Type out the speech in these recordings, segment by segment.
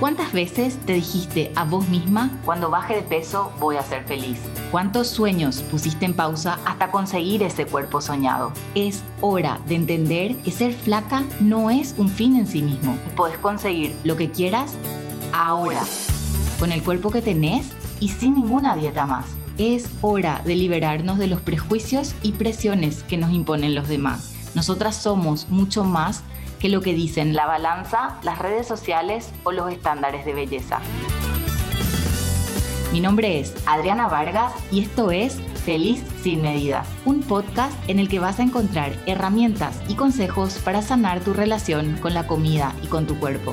¿Cuántas veces te dijiste a vos misma, cuando baje de peso voy a ser feliz? ¿Cuántos sueños pusiste en pausa hasta conseguir ese cuerpo soñado? Es hora de entender que ser flaca no es un fin en sí mismo. Puedes conseguir lo que quieras ahora, con el cuerpo que tenés y sin ninguna dieta más. Es hora de liberarnos de los prejuicios y presiones que nos imponen los demás. Nosotras somos mucho más que lo que dicen la balanza, las redes sociales o los estándares de belleza. Mi nombre es Adriana Vargas y esto es Feliz sin medidas, un podcast en el que vas a encontrar herramientas y consejos para sanar tu relación con la comida y con tu cuerpo,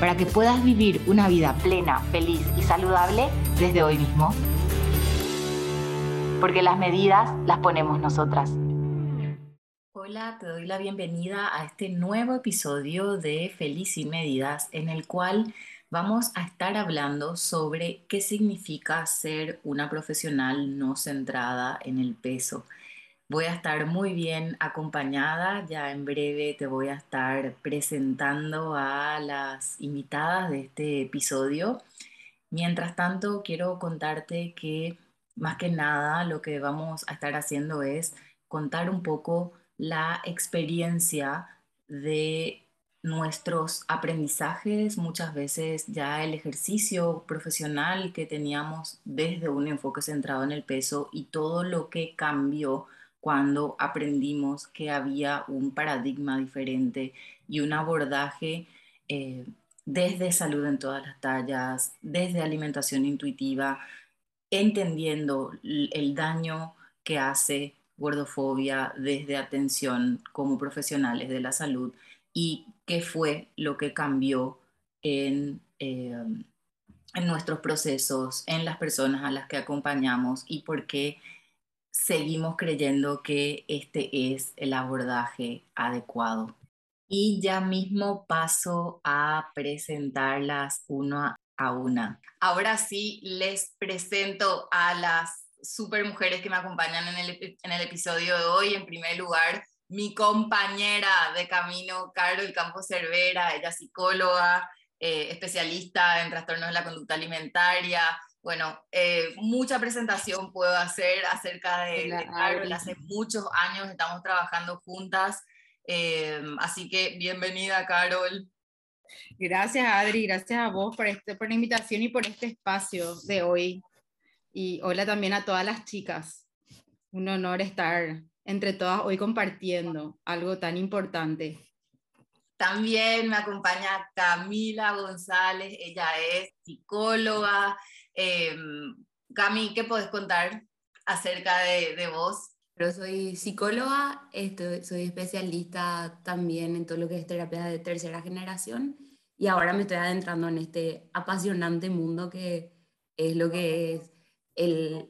para que puedas vivir una vida plena, feliz y saludable desde hoy mismo. Porque las medidas las ponemos nosotras. Hola, te doy la bienvenida a este nuevo episodio de Feliz sin Medidas, en el cual vamos a estar hablando sobre qué significa ser una profesional no centrada en el peso. Voy a estar muy bien acompañada, ya en breve te voy a estar presentando a las invitadas de este episodio. Mientras tanto, quiero contarte que más que nada lo que vamos a estar haciendo es contar un poco la experiencia de nuestros aprendizajes, muchas veces ya el ejercicio profesional que teníamos desde un enfoque centrado en el peso y todo lo que cambió cuando aprendimos que había un paradigma diferente y un abordaje eh, desde salud en todas las tallas, desde alimentación intuitiva, entendiendo el daño que hace gordofobia desde atención como profesionales de la salud y qué fue lo que cambió en, eh, en nuestros procesos, en las personas a las que acompañamos y por qué seguimos creyendo que este es el abordaje adecuado. Y ya mismo paso a presentarlas una a una. Ahora sí les presento a las super mujeres que me acompañan en el, en el episodio de hoy. En primer lugar, mi compañera de camino, Carol Campos Cervera, ella psicóloga, eh, especialista en trastornos de la conducta alimentaria. Bueno, eh, mucha presentación puedo hacer acerca de, Carol. Hace muchos años estamos trabajando juntas. Eh, así que bienvenida, Carol. Gracias, Adri. Gracias a vos por, este, por la invitación y por este espacio de hoy. Y hola también a todas las chicas. Un honor estar entre todas hoy compartiendo algo tan importante. También me acompaña Camila González, ella es psicóloga. Eh, Cami, ¿qué puedes contar acerca de, de vos? Yo soy psicóloga, estoy, soy especialista también en todo lo que es terapia de tercera generación y ahora me estoy adentrando en este apasionante mundo que es lo que es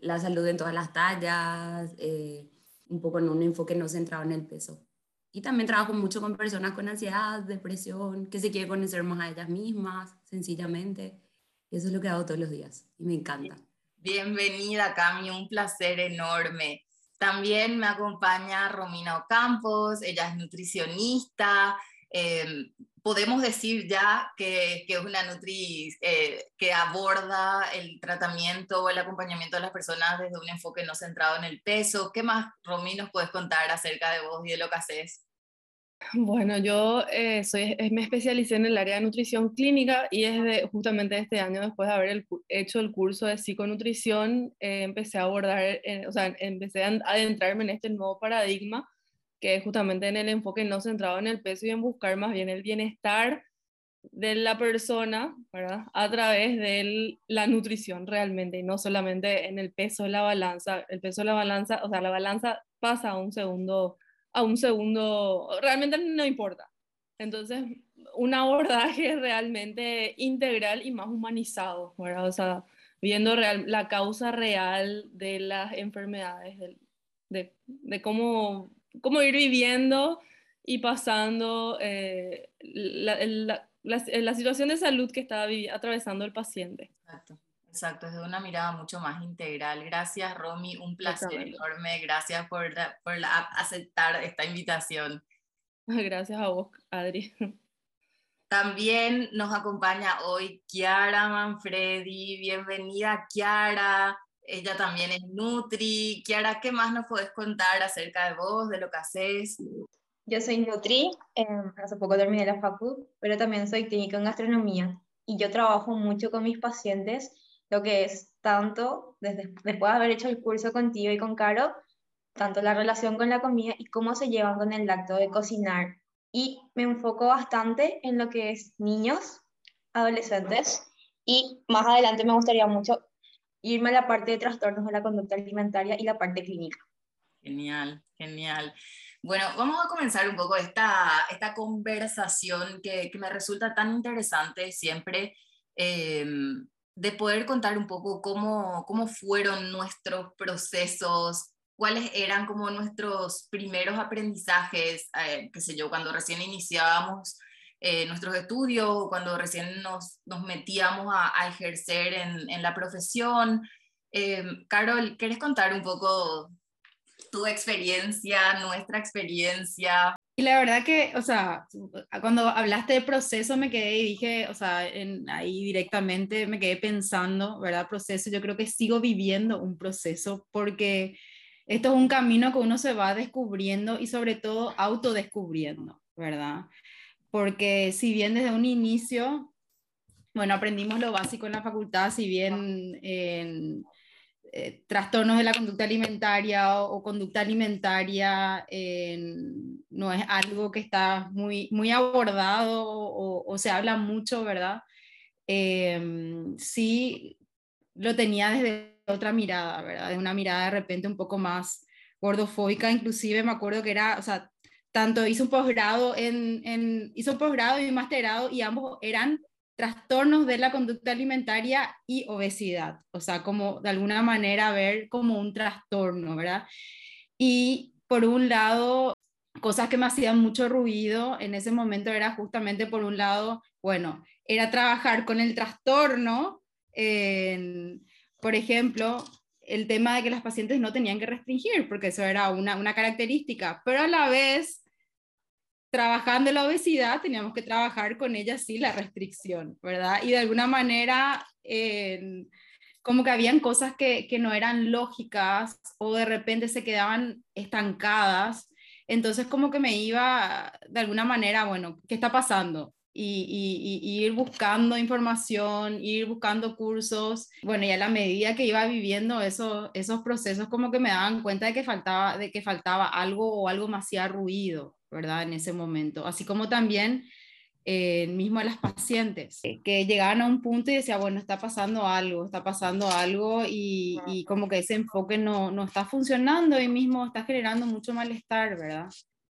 la salud en todas las tallas, eh, un poco en un enfoque no centrado en el peso. Y también trabajo mucho con personas con ansiedad, depresión, que se quieren conocer más a ellas mismas, sencillamente. Y eso es lo que hago todos los días y me encanta. Bienvenida, Cami, un placer enorme. También me acompaña Romina Ocampos, ella es nutricionista, eh, podemos decir ya que, que es una Nutri eh, que aborda el tratamiento o el acompañamiento de las personas desde un enfoque no centrado en el peso. ¿Qué más, Romy, nos puedes contar acerca de vos y de lo que haces? Bueno, yo eh, soy, me especialicé en el área de nutrición clínica y desde justamente este año, después de haber hecho el curso de psiconutrición, eh, empecé a abordar, o sea, empecé a adentrarme en este nuevo paradigma que justamente en el enfoque no centrado en el peso y en buscar más bien el bienestar de la persona, ¿verdad? A través de la nutrición realmente, y no solamente en el peso de la balanza. El peso de la balanza, o sea, la balanza pasa a un segundo, a un segundo, realmente no importa. Entonces, un abordaje realmente integral y más humanizado, ¿verdad? O sea, viendo real, la causa real de las enfermedades, de, de, de cómo cómo ir viviendo y pasando eh, la, la, situación de salud que está atravesando el paciente. Exacto. Exacto, es de una mirada mucho más integral. Gracias, Romy, un placer enorme. Gracias por, por aceptar esta invitación. Gracias a vos, Adri. También nos acompaña hoy Kiara Manfredi. Bienvenida, Kiara. Ella también es Nutri. Kiara, ¿qué más nos puedes contar acerca de vos, de lo que haces? Yo soy Nutri, eh, hace poco terminé la facu, pero también soy clínica en gastronomía y yo trabajo mucho con mis pacientes, lo que es tanto, desde, después de haber hecho el curso contigo y con Caro, tanto la relación con la comida y cómo se llevan con el acto de cocinar. Y me enfoco bastante en lo que es niños, adolescentes y más adelante me gustaría mucho irme a la parte de trastornos de la conducta alimentaria y la parte clínica. Genial, genial. Bueno, vamos a comenzar un poco esta, esta conversación que, que me resulta tan interesante siempre, em, de poder contar un poco cómo, cómo fueron nuestros procesos, cuáles eran como nuestros primeros aprendizajes, eh, qué sé yo, cuando recién iniciábamos eh, nuestros estudios, cuando recién nos, metíamos a, ejercer en, la profesión. Eh, Carol, ¿quieres contar un poco tu experiencia, nuestra experiencia. Y la verdad que, o sea, cuando hablaste de proceso me quedé y dije, o sea, ahí directamente me quedé pensando, ¿verdad? Proceso, yo creo que sigo viviendo un proceso porque esto es un camino que uno se va descubriendo y sobre todo autodescubriendo, ¿verdad? Porque si bien desde un inicio, bueno, aprendimos lo básico en la facultad, si bien en eh, trastornos de la conducta alimentaria o, conducta alimentaria no es algo que está muy, muy abordado o, se habla mucho, ¿verdad? Em, sí lo tenía desde otra mirada, ¿verdad? De una mirada de repente un poco más gordofóbica, inclusive me acuerdo que era, o sea, tanto hizo un posgrado en, en hizo un posgrado y un masterado y ambos eran trastornos de la conducta alimentaria y obesidad, o sea, como de alguna manera ver como un trastorno, ¿verdad? Y por un lado, cosas que me hacían mucho ruido en ese momento era justamente por un lado, bueno, era trabajar con el trastorno, por ejemplo, el tema de que las pacientes no tenían que restringir, porque eso era una, una característica, pero a la vez trabajando la obesidad, teníamos que trabajar con ella sí la restricción, ¿verdad? Y de alguna manera, como que habían cosas que, que, no eran lógicas o de repente se quedaban estancadas. Entonces como que me iba de alguna manera, bueno, ¿qué está pasando? Y, y, ir buscando información, ir buscando cursos. Bueno, y a la medida que iba viviendo eso, esos procesos, como que me daban cuenta de que faltaba, de que faltaba algo o algo más hacía ruido, ¿verdad? En ese momento. Así como también eh, mismo a las pacientes, que llegaban a un punto y decían, bueno, está pasando algo, está pasando algo y, y como que ese enfoque no, no está funcionando y mismo está generando mucho malestar, ¿verdad?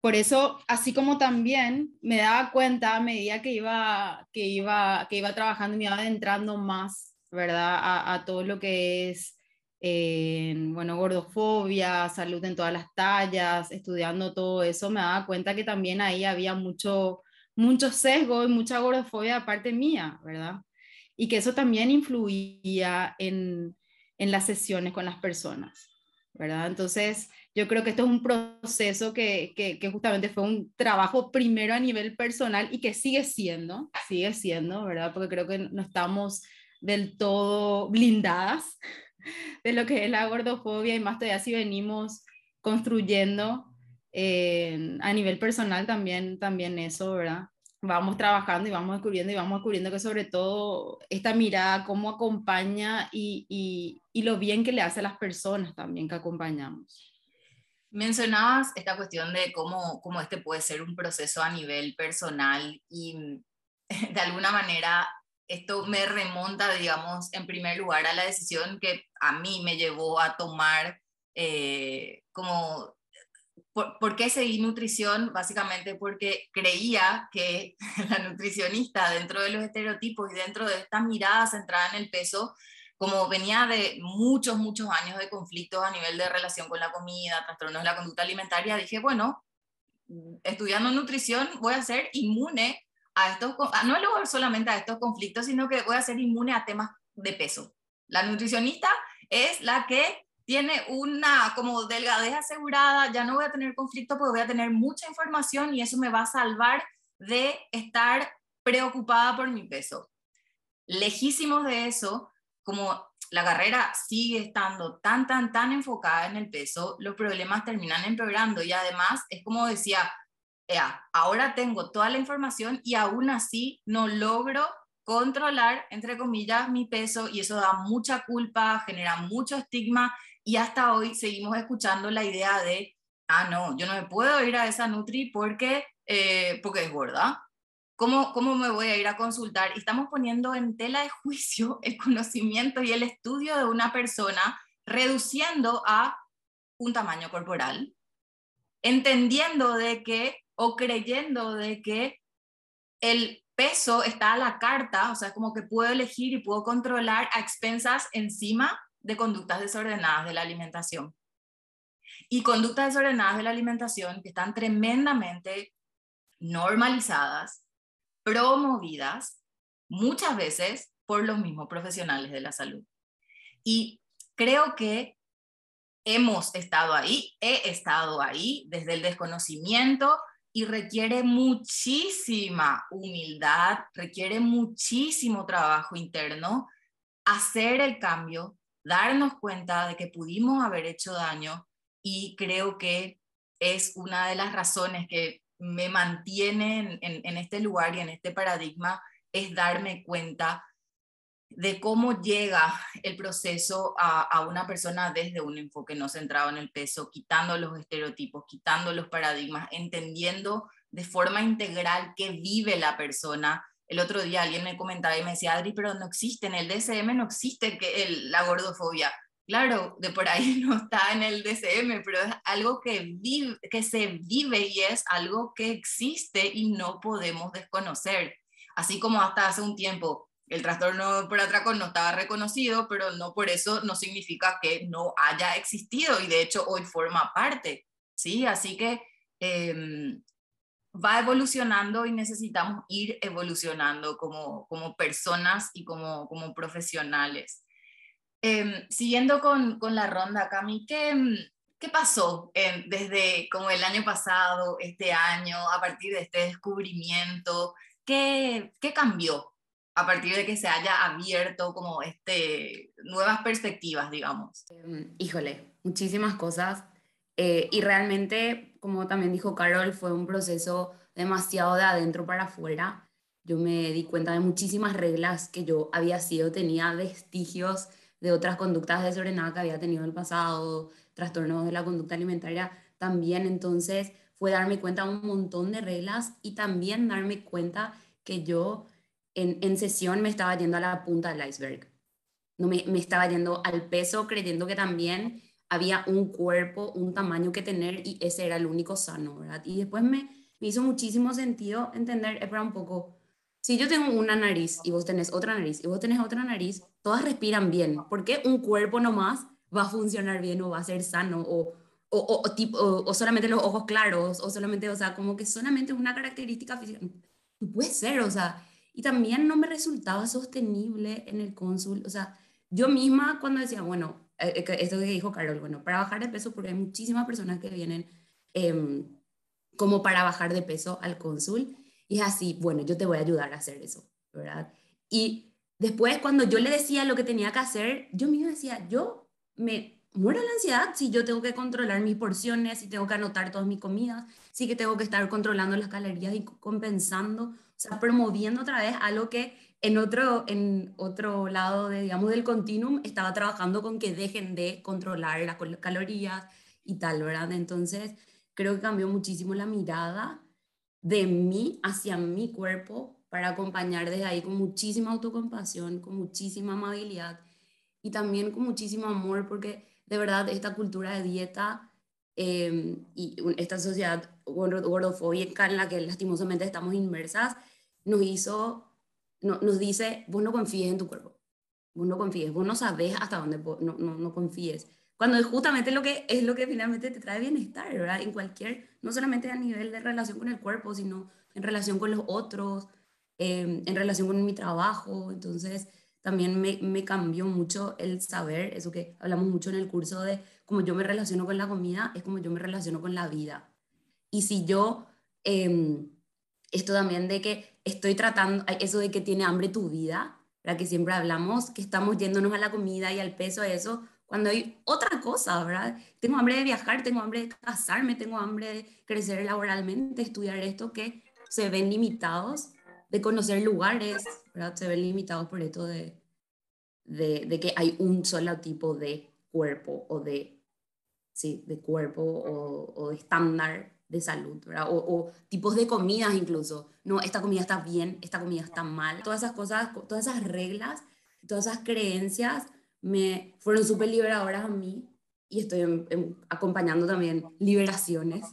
Por eso, así como también me daba cuenta a medida que iba, que iba, que iba trabajando me iba adentrando más, ¿verdad? A, todo lo que es bueno, gordofobia, salud en todas las tallas, estudiando todo eso, me daba cuenta que también ahí había mucho, mucho sesgo y mucha gordofobia aparte mía, ¿verdad? Y que eso también influía en, en las sesiones con las personas, ¿verdad? Entonces, yo creo que esto es un proceso que, que, que, justamente fue un trabajo primero a nivel personal y que sigue siendo, sigue siendo, ¿verdad? Porque creo que no estamos del todo blindadas, de lo que es la gordofobia y más todavía si venimos construyendo eh, a nivel personal también, también eso, ¿verdad? Vamos trabajando y vamos descubriendo y vamos descubriendo que sobre todo esta mirada, cómo acompaña y, y, y lo bien que le hace a las personas también que acompañamos. Mencionabas esta cuestión de cómo, cómo este puede ser un proceso a nivel personal y de alguna manera esto me remonta, digamos, en primer lugar a la decisión que a mí me llevó a tomar eh, como, por, qué seguí nutrición? Básicamente porque creía que la nutricionista dentro de los estereotipos y dentro de esta mirada centrada en el peso, como venía de muchos, muchos años de conflictos a nivel de relación con la comida, trastornos de la conducta alimentaria, dije, bueno, estudiando nutrición voy a ser inmune a estos, no solamente a estos conflictos, sino que voy a ser inmune a temas de peso. La nutricionista es la que tiene una como delgadez asegurada, ya no voy a tener conflicto porque voy a tener mucha información y eso me va a salvar de estar preocupada por mi peso. Lejísimos de eso, como la carrera sigue estando tan, tan, tan enfocada en el peso, los problemas terminan empeorando y además es como decía, ahora tengo toda la información y aún así no logro controlar, entre comillas, mi peso y eso da mucha culpa, genera mucho estigma y hasta hoy seguimos escuchando la idea de, ah, no, yo no me puedo ir a esa Nutri porque, eh, porque es gorda. ¿Cómo, ¿Cómo me voy a ir a consultar? Y estamos poniendo en tela de juicio el conocimiento y el estudio de una persona, reduciendo a un tamaño corporal, entendiendo de que o creyendo de que el peso está a la carta, o sea, como que puedo elegir y puedo controlar a expensas encima de conductas desordenadas de la alimentación. Y conductas desordenadas de la alimentación que están tremendamente normalizadas, promovidas, muchas veces por los mismos profesionales de la salud. Y creo que hemos estado ahí, he estado ahí desde el desconocimiento y requiere muchísima humildad, requiere muchísimo trabajo interno hacer el cambio, darnos cuenta de que pudimos haber hecho daño y creo que es una de las razones que me mantiene en, este lugar y en este paradigma, es darme cuenta de cómo llega el proceso a, una persona desde un enfoque no centrado en el peso, quitando los estereotipos, quitando los paradigmas, entendiendo de forma integral qué vive la persona. El otro día alguien me comentaba y me decía, Adri, pero no existe, en el DSM no existe que la gordofobia. Claro, de por ahí no está en el DSM, pero es algo que, vive, que se vive y es algo que existe y no podemos desconocer. Así como hasta hace un tiempo el trastorno por atracón no estaba reconocido, pero no por eso no significa que no haya existido y de hecho hoy forma parte, ¿sí? Así que em, va evolucionando y necesitamos ir evolucionando como, como personas y como, como profesionales. Em, siguiendo con, con, la ronda, Cami, ¿qué, qué pasó desde como el año pasado, este año, a partir de este descubrimiento? ¿Qué, qué cambió a partir de que se haya abierto como este, nuevas perspectivas, digamos? Em, híjole, muchísimas cosas. Eh, y realmente, como también dijo Carol, fue un proceso demasiado de adentro para afuera. Yo me di cuenta de muchísimas reglas que yo había sido, tenía vestigios de otras conductas desordenadas que había tenido en el pasado, trastornos de la conducta alimentaria también. Entonces fue darme cuenta un montón de reglas y también darme cuenta que yo en, sesión me estaba yendo a la punta del iceberg. No me, me estaba yendo al peso creyendo que también había un cuerpo, un tamaño que tener y ese era el único sano, ¿verdad? Y después me, me hizo muchísimo sentido entender, espera un poco, si yo tengo una nariz y vos tenés otra nariz y vos tenés otra nariz, todas respiran bien. ¿Por qué un cuerpo nomás va a funcionar bien o va a ser sano o, o, o, tipo, o, solamente los ojos claros o solamente, o sea, como que solamente una característica física? No puede ser, o sea, y también no me resultaba sostenible en el cónsul. O sea, yo misma cuando decía, bueno, eh, eh, esto que dijo Carol, bueno, para bajar de peso, porque hay muchísimas personas que vienen em, como para bajar de peso al cónsul, y es así, bueno, yo te voy a ayudar a hacer eso, ¿verdad? Y después cuando yo le decía lo que tenía que hacer, yo misma decía, yo me muero la ansiedad si yo tengo que controlar mis porciones, si tengo que anotar todas mis comidas, si que tengo que estar controlando las calorías y compensando sea, promoviendo otra vez algo que en otro, en otro lado de, digamos, del continuum estaba trabajando con que dejen de controlar las calorías y tal, ¿verdad? Entonces, creo que cambió muchísimo la mirada de mí hacia mi cuerpo para acompañar desde ahí con muchísima autocompasión, con muchísima amabilidad y también con muchísimo amor, porque de verdad esta cultura de dieta eh, y esta sociedad gordofóbica en la que lastimosamente estamos inmersas, nos hizo, no, nos dice, vos no confíes en tu cuerpo, vos no confíes, vos no sabes hasta dónde no, no, no confíes. Cuando es justamente lo que es lo que finalmente te trae bienestar, ¿verdad? En cualquier, no solamente a nivel de relación con el cuerpo, sino en relación con los otros, em, en relación con mi trabajo. Entonces, también me, me, cambió mucho el saber, eso que hablamos mucho en el curso de cómo yo me relaciono con la comida, es como yo me relaciono con la vida. Y si yo eh, esto también de que estoy tratando, eso de que tiene hambre tu vida, para que siempre hablamos, que estamos yéndonos a la comida y al peso, a eso, cuando hay otra cosa, ¿verdad? Tengo hambre de viajar, tengo hambre de casarme, tengo hambre de crecer laboralmente, estudiar esto, que se ven limitados, de conocer lugares, ¿verdad? Se ven limitados por esto de, de, de que hay un solo tipo de cuerpo o de, sí, de cuerpo o, o de estándar de salud, ¿verdad? O, o, tipos de comidas incluso. No, esta comida está bien, esta comida está mal. Todas esas cosas, todas esas reglas, todas esas creencias me fueron súper liberadoras a mí y estoy acompañando también liberaciones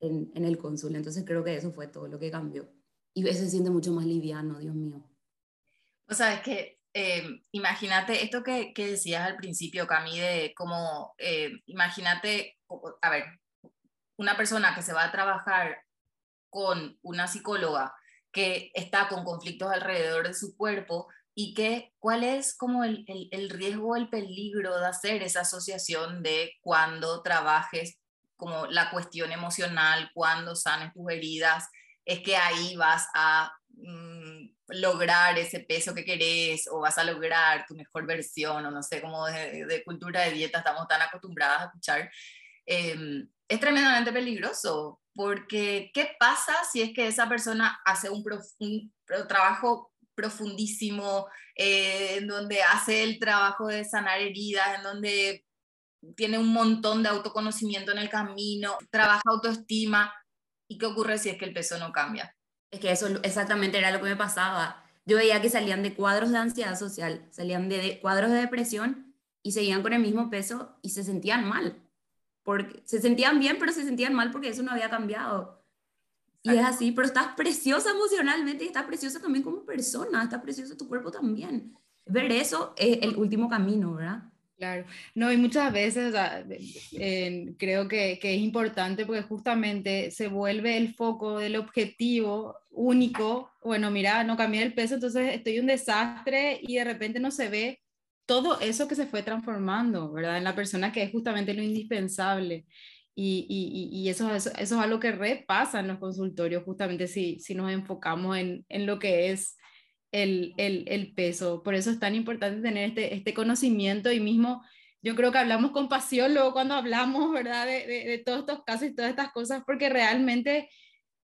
en, el cónsul. Entonces creo que eso fue todo lo que cambió. Y se siente mucho más liviano, Dios mío. O sea, es que eh, imagínate esto que, que, decías al principio, Cami, de como, eh, imagínate, a ver, una persona que se va a trabajar con una psicóloga que está con conflictos alrededor de su cuerpo y que cuál es como el, el, riesgo, el peligro de hacer esa asociación de cuando trabajes como la cuestión emocional, cuando sanes tus heridas, es que ahí vas a mm, lograr ese peso que querés o vas a lograr tu mejor versión o no sé, como de, cultura de dieta estamos tan acostumbradas a escuchar, em, es tremendamente peligroso porque ¿qué pasa si es que esa persona hace un, un trabajo profundísimo, eh, en donde hace el trabajo de sanar heridas, en donde tiene un montón de autoconocimiento en el camino, trabaja autoestima. ¿Y qué ocurre si es que el peso no cambia? Es que eso exactamente era lo que me pasaba. Yo veía que salían de cuadros de ansiedad social, salían de, cuadros de depresión y seguían con el mismo peso y se sentían mal. Porque se sentían bien, pero se sentían mal porque eso no había cambiado. Y es así, pero estás preciosa emocionalmente y estás preciosa también como persona, estás preciosa tu cuerpo también. Ver eso es el último camino, ¿verdad? Claro, no, y muchas veces creo que, que, es importante porque justamente se vuelve el foco del objetivo único. Bueno, mira, no cambié el peso, entonces estoy un desastre y de repente no se ve todo eso que se fue transformando, ¿verdad? En la persona que es justamente lo indispensable. Y, y, y eso, eso, eso, es algo que repasa en los consultorios, justamente si, si nos enfocamos en, en lo que es el, el, el, peso. Por eso es tan importante tener este, este conocimiento y mismo yo creo que hablamos con pasión luego cuando hablamos, ¿verdad? De, de, de, todos estos casos y todas estas cosas, porque realmente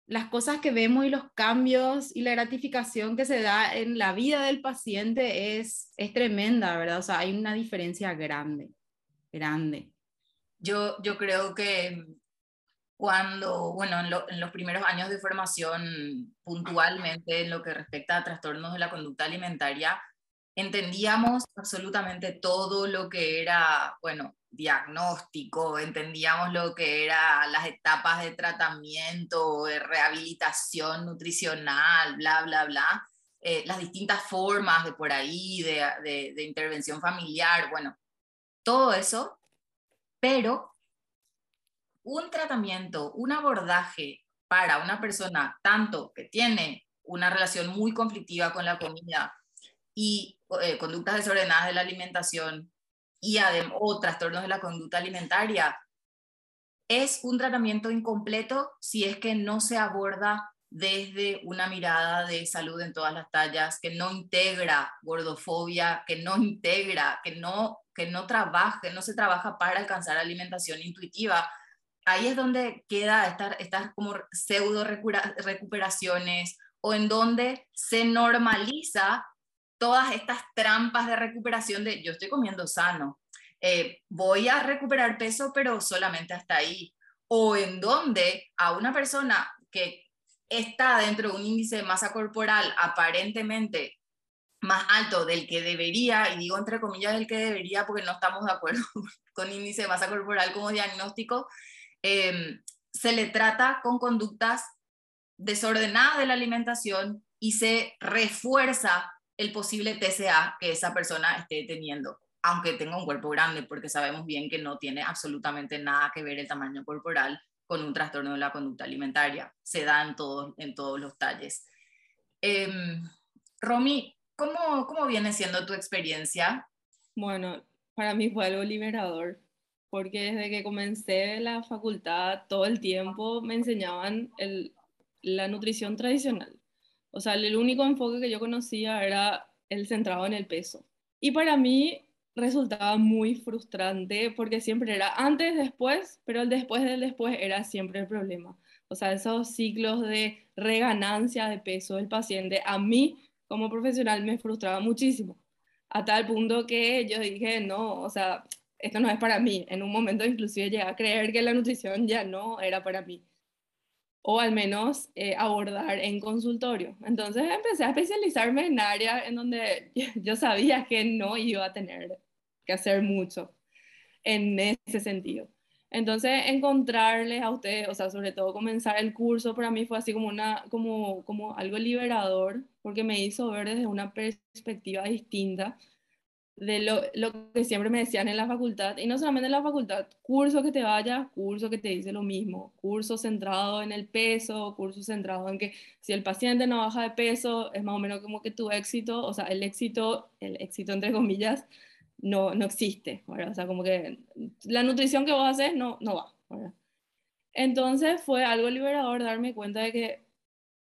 las cosas que vemos y los cambios y la gratificación que se da en la vida del paciente es, es tremenda, ¿verdad? O sea, hay una diferencia grande, grande. Yo, yo creo que cuando, bueno, en, los primeros años de formación, puntualmente en lo que respecta a trastornos de la conducta alimentaria, entendíamos absolutamente todo lo que era, bueno, diagnóstico, entendíamos lo que eran las etapas de tratamiento, de rehabilitación nutricional, bla, bla, bla, eh, las distintas formas de por ahí, de, de intervención familiar, bueno, todo eso, pero un tratamiento, un abordaje para una persona, tanto que tiene una relación muy conflictiva con la comida y eh, conductas desordenadas de la alimentación y o trastornos de la conducta alimentaria, es un tratamiento incompleto si es que no se aborda desde una mirada de salud en todas las tallas, que no integra gordofobia, que no integra, que no, que no trabaja, no se trabaja para alcanzar alimentación intuitiva, ahí es donde queda estas como pseudo recuperaciones o en donde se normaliza todas estas trampas de recuperación de yo estoy comiendo sano, eh, voy a recuperar peso, pero solamente hasta ahí. O en donde a una persona que está dentro de un índice de masa corporal aparentemente más alto del que debería, y digo entre comillas del que debería porque no estamos de acuerdo con índice de masa corporal como diagnóstico, Em, se le trata con conductas desordenadas de la alimentación y se refuerza el posible TCA que esa persona esté teniendo, aunque tenga un cuerpo grande, porque sabemos bien que no tiene absolutamente nada que ver el tamaño corporal con un trastorno de la conducta alimentaria. Se da en todos, en todos los talles. Eh, Romy, ¿cómo, ¿cómo viene siendo tu experiencia? Bueno, para mí fue algo liberador porque desde que comencé la facultad todo el tiempo me enseñaban la nutrición tradicional. O sea, el único enfoque que yo conocía era el centrado en el peso. Y para mí resultaba muy frustrante porque siempre era antes, después, pero el después del después era siempre el problema. O sea, esos ciclos de reganancia de peso del paciente a mí como profesional me frustraba muchísimo. A tal punto que yo dije, no, o sea, esto no es para mí. En un momento inclusive llegué a creer que la nutrición ya no era para mí. O al menos eh, abordar en consultorio. Entonces empecé a especializarme en áreas en donde yo sabía que no iba a tener que hacer mucho en ese sentido. Entonces, encontrarles a ustedes, o sea, sobre todo comenzar el curso, para mí fue así como, una, como, como algo liberador, porque me hizo ver desde una perspectiva distinta de lo, lo, que siempre me decían en la facultad, y no solamente en la facultad, curso que te vaya, curso que te dice lo mismo, curso centrado en el peso, curso centrado en que si el paciente no baja de peso, es más o menos como que tu éxito, o sea, el éxito, el éxito entre comillas, no, no existe, O sea, como que la nutrición que vos haces no, no va, Entonces fue algo liberador darme cuenta de que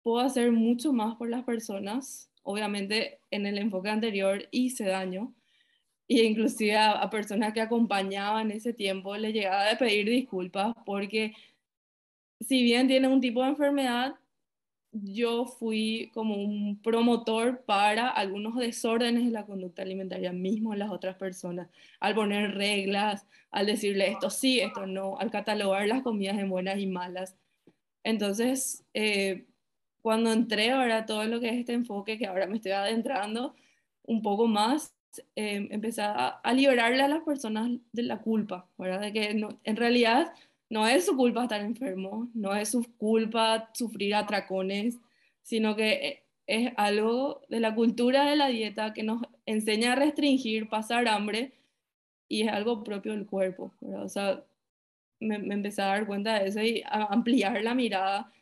puedo hacer mucho más por las personas, obviamente en el enfoque anterior hice daño, y inclusive a, personas que acompañaban ese tiempo le llegaba a pedir disculpas porque si bien tiene un tipo de enfermedad, yo fui como un promotor para algunos desórdenes de la conducta alimentaria mismo en las otras personas, al poner reglas, al decirle esto sí, esto no, al catalogar las comidas en buenas y malas. Entonces, eh, cuando entré ahora todo lo que es este enfoque, que ahora me estoy adentrando un poco más, eh, empecé a, liberarle a las personas de la culpa, ¿verdad? De que no, en realidad no es su culpa estar enfermo, no es su culpa sufrir atracones, sino que eh, es algo de la cultura de la dieta que nos enseña a restringir, pasar hambre, y es algo propio del cuerpo. O sea, me, empecé a dar cuenta de eso y a ampliar la mirada.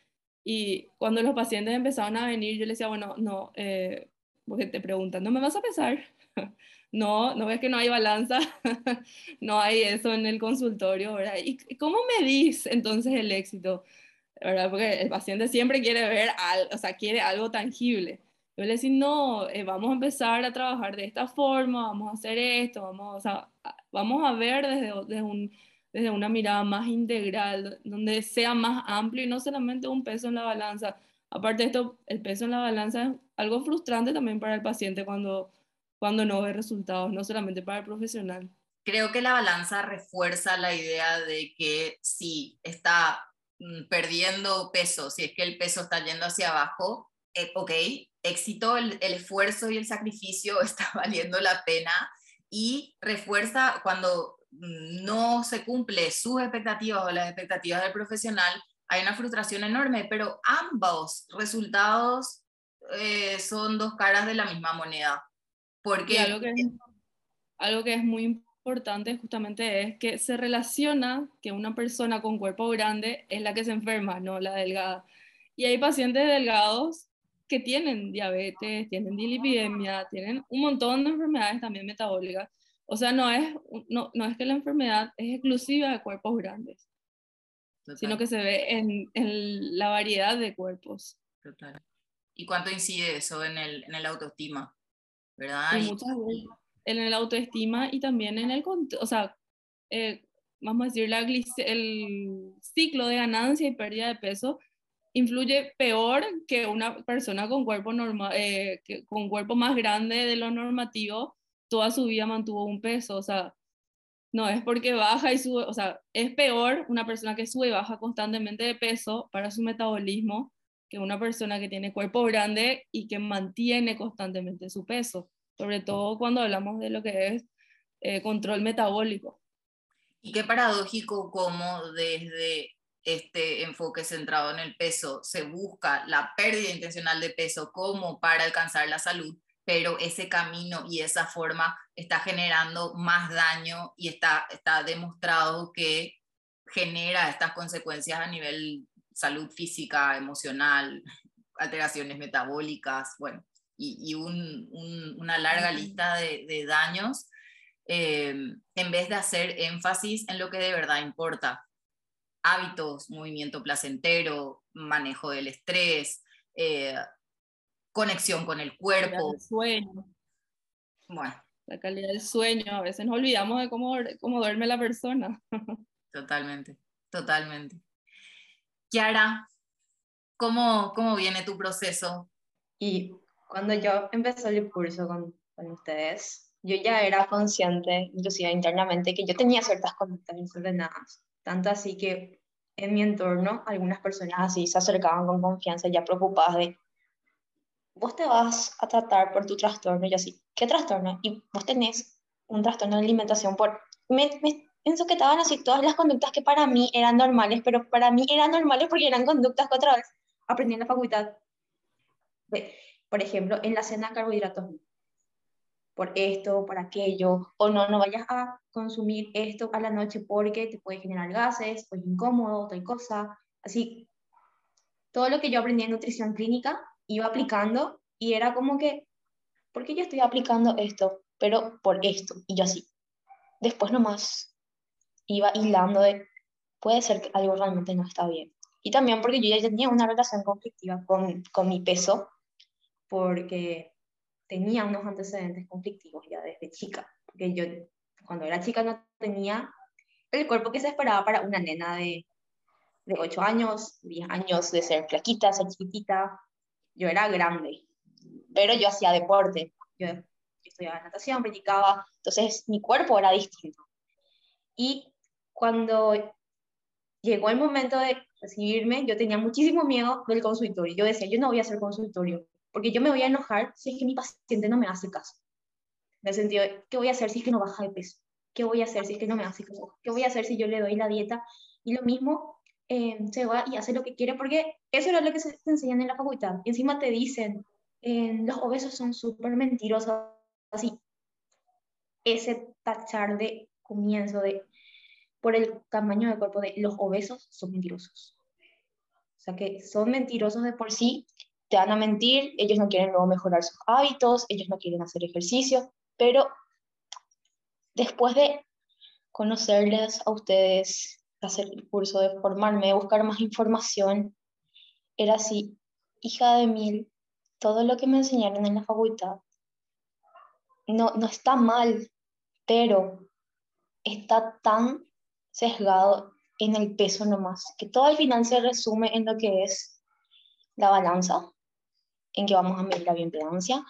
Y cuando los pacientes empezaron a venir, yo les decía, bueno, no, eh, porque te preguntan, ¿no me vas a pesar? no, no ves que no hay balanza, no hay eso en el consultorio, ¿verdad? ¿Y cómo medís entonces el éxito? ¿verdad? Porque el paciente siempre quiere ver, o sea, quiere algo tangible. Yo le decía, no, eh, vamos a empezar a trabajar de esta forma, vamos a hacer esto, vamos, a, vamos a ver desde, desde, un, desde una mirada más integral, donde sea más amplio y no solamente un peso en la balanza. Aparte de esto, el peso en la balanza es algo frustrante también para el paciente cuando cuando no ve resultados, no solamente para el profesional. Creo que la balanza refuerza la idea de que si está mm, perdiendo peso, si es que el peso está yendo hacia abajo, eh, ok, éxito, el, el esfuerzo y el sacrificio está valiendo la pena y refuerza cuando mm, no se cumple sus expectativas o las expectativas del profesional, hay una frustración enorme, pero ambos resultados eh, son dos caras de la misma moneda. Porque algo que, es, algo que es muy importante justamente es que se relaciona que una persona con cuerpo grande es la que se enferma, no la delgada. Y hay pacientes delgados que tienen diabetes, tienen dilipidemia, tienen un montón de enfermedades también metabólicas. O sea, no es, no, no es que la enfermedad es exclusiva de cuerpos grandes, sino que se ve en, en, la variedad de cuerpos. Total. ¿Y cuánto incide eso en el, en el autoestima? ¿Verdad? en el autoestima y también en el, o sea, eh, vamos a decir, la el ciclo de ganancia y pérdida de peso influye peor que una persona con cuerpo, normal, eh, con cuerpo más grande de lo normativo, toda su vida mantuvo un peso, o sea, no es porque baja y sube, o sea, es peor una persona que sube y baja constantemente de peso para su metabolismo que una persona que tiene cuerpo grande y que mantiene constantemente su peso, sobre todo cuando hablamos de lo que es eh, control metabólico. Y qué paradójico como desde este enfoque centrado en el peso se busca la pérdida intencional de peso como para alcanzar la salud, pero ese camino y esa forma está generando más daño y está, está demostrado que genera estas consecuencias a nivel salud física, emocional, alteraciones metabólicas, bueno, y, una larga lista de, daños, em, en vez de hacer énfasis en lo que de verdad importa. hábitos, movimiento placentero, manejo del estrés, eh, conexión con el cuerpo. El sueño. Bueno. La calidad del sueño, a veces nos olvidamos de cómo, cómo duerme la persona. Totalmente, totalmente. Kiara, ¿cómo, cómo viene tu proceso? Y cuando yo empecé el curso con, con ustedes, yo ya era consciente, inclusive internamente, que yo tenía ciertas conductas desordenadas. Tanto así que en mi entorno algunas personas así se acercaban con confianza, ya preocupadas de, vos te vas a tratar por tu trastorno, y yo así, ¿qué trastorno? Y vos tenés un trastorno de alimentación por... Me, me estaban así todas las conductas que para mí eran normales, pero para mí eran normales porque eran conductas que otra vez aprendí en la facultad. Por ejemplo, en la cena carbohidratos, por esto, por aquello, o no, no vayas a consumir esto a la noche porque te puede generar gases, o es incómodo, tal cosa. Así, todo lo que yo aprendí en nutrición clínica iba aplicando y era como que, ¿por qué yo estoy aplicando esto? Pero por esto, y yo así. Después nomás iba hilando de, puede ser que algo realmente no está bien. Y también porque yo ya tenía una relación conflictiva con, con mi peso, porque tenía unos antecedentes conflictivos ya desde chica. Porque yo, cuando era chica, no tenía el cuerpo que se esperaba para una nena de, de 8 años, 10 años, de ser flaquita, ser chiquitita. Yo era grande, pero yo hacía deporte. Yo, yo estudiaba natación, practicaba, entonces mi cuerpo era distinto. Y cuando llegó el momento de recibirme, yo tenía muchísimo miedo del consultorio. Yo decía, yo no voy a hacer consultorio, porque yo me voy a enojar si es que mi paciente no me hace caso. En el sentido de, ¿qué voy a hacer si es que no baja de peso? ¿Qué voy a hacer si es que no me hace caso? ¿Qué voy a hacer si yo le doy la dieta? Y lo mismo, eh, se va y hace lo que quiere, porque eso era lo que se enseñan en la facultad. Y encima te dicen, eh, los obesos son súper mentirosos, así. Ese tachar de comienzo de, por el tamaño del cuerpo de los obesos son mentirosos. O sea que son mentirosos de por sí te van a mentir, ellos no quieren luego mejorar sus hábitos, ellos no quieren hacer ejercicio, pero después de conocerles a ustedes, hacer el curso, de formarme, buscar más información, era así, hija de mil, todo lo que me enseñaron en la facultad no, no está mal, pero está tan sesgado en el peso nomás, que todo al final se resume en lo que es la balanza, en que vamos a medir la bioimpedancia.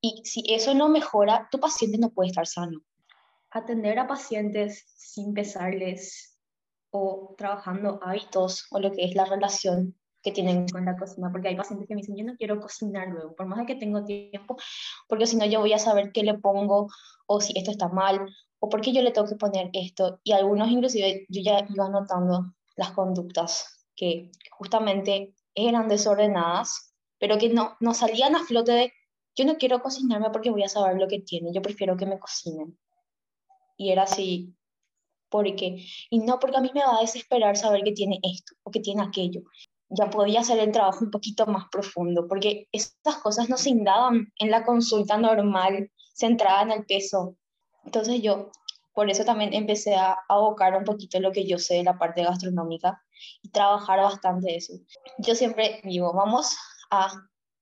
Y si eso no mejora, tu paciente no puede estar sano. Atender a pacientes sin pesarles o trabajando hábitos o lo que es la relación que tienen con la cocina, porque hay pacientes que me dicen, yo no quiero cocinar luego, por más de que tengo tiempo, porque si no yo voy a saber qué le pongo o si esto está mal o por qué yo le tengo que poner esto. Y algunos inclusive yo ya iba notando las conductas que justamente eran desordenadas pero que no, no salían a flote de, yo no quiero cocinarme porque voy a saber lo que tiene, yo prefiero que me cocinen. Y era así, porque, y no porque a mí me va a desesperar saber que tiene esto o que tiene aquello. Ya podía hacer el trabajo un poquito más profundo, porque estas cosas no se indaban en la consulta normal, centrada en el peso. Entonces yo, por eso también empecé a abocar un poquito lo que yo sé de la parte gastronómica y trabajar bastante eso. Yo siempre digo, vamos a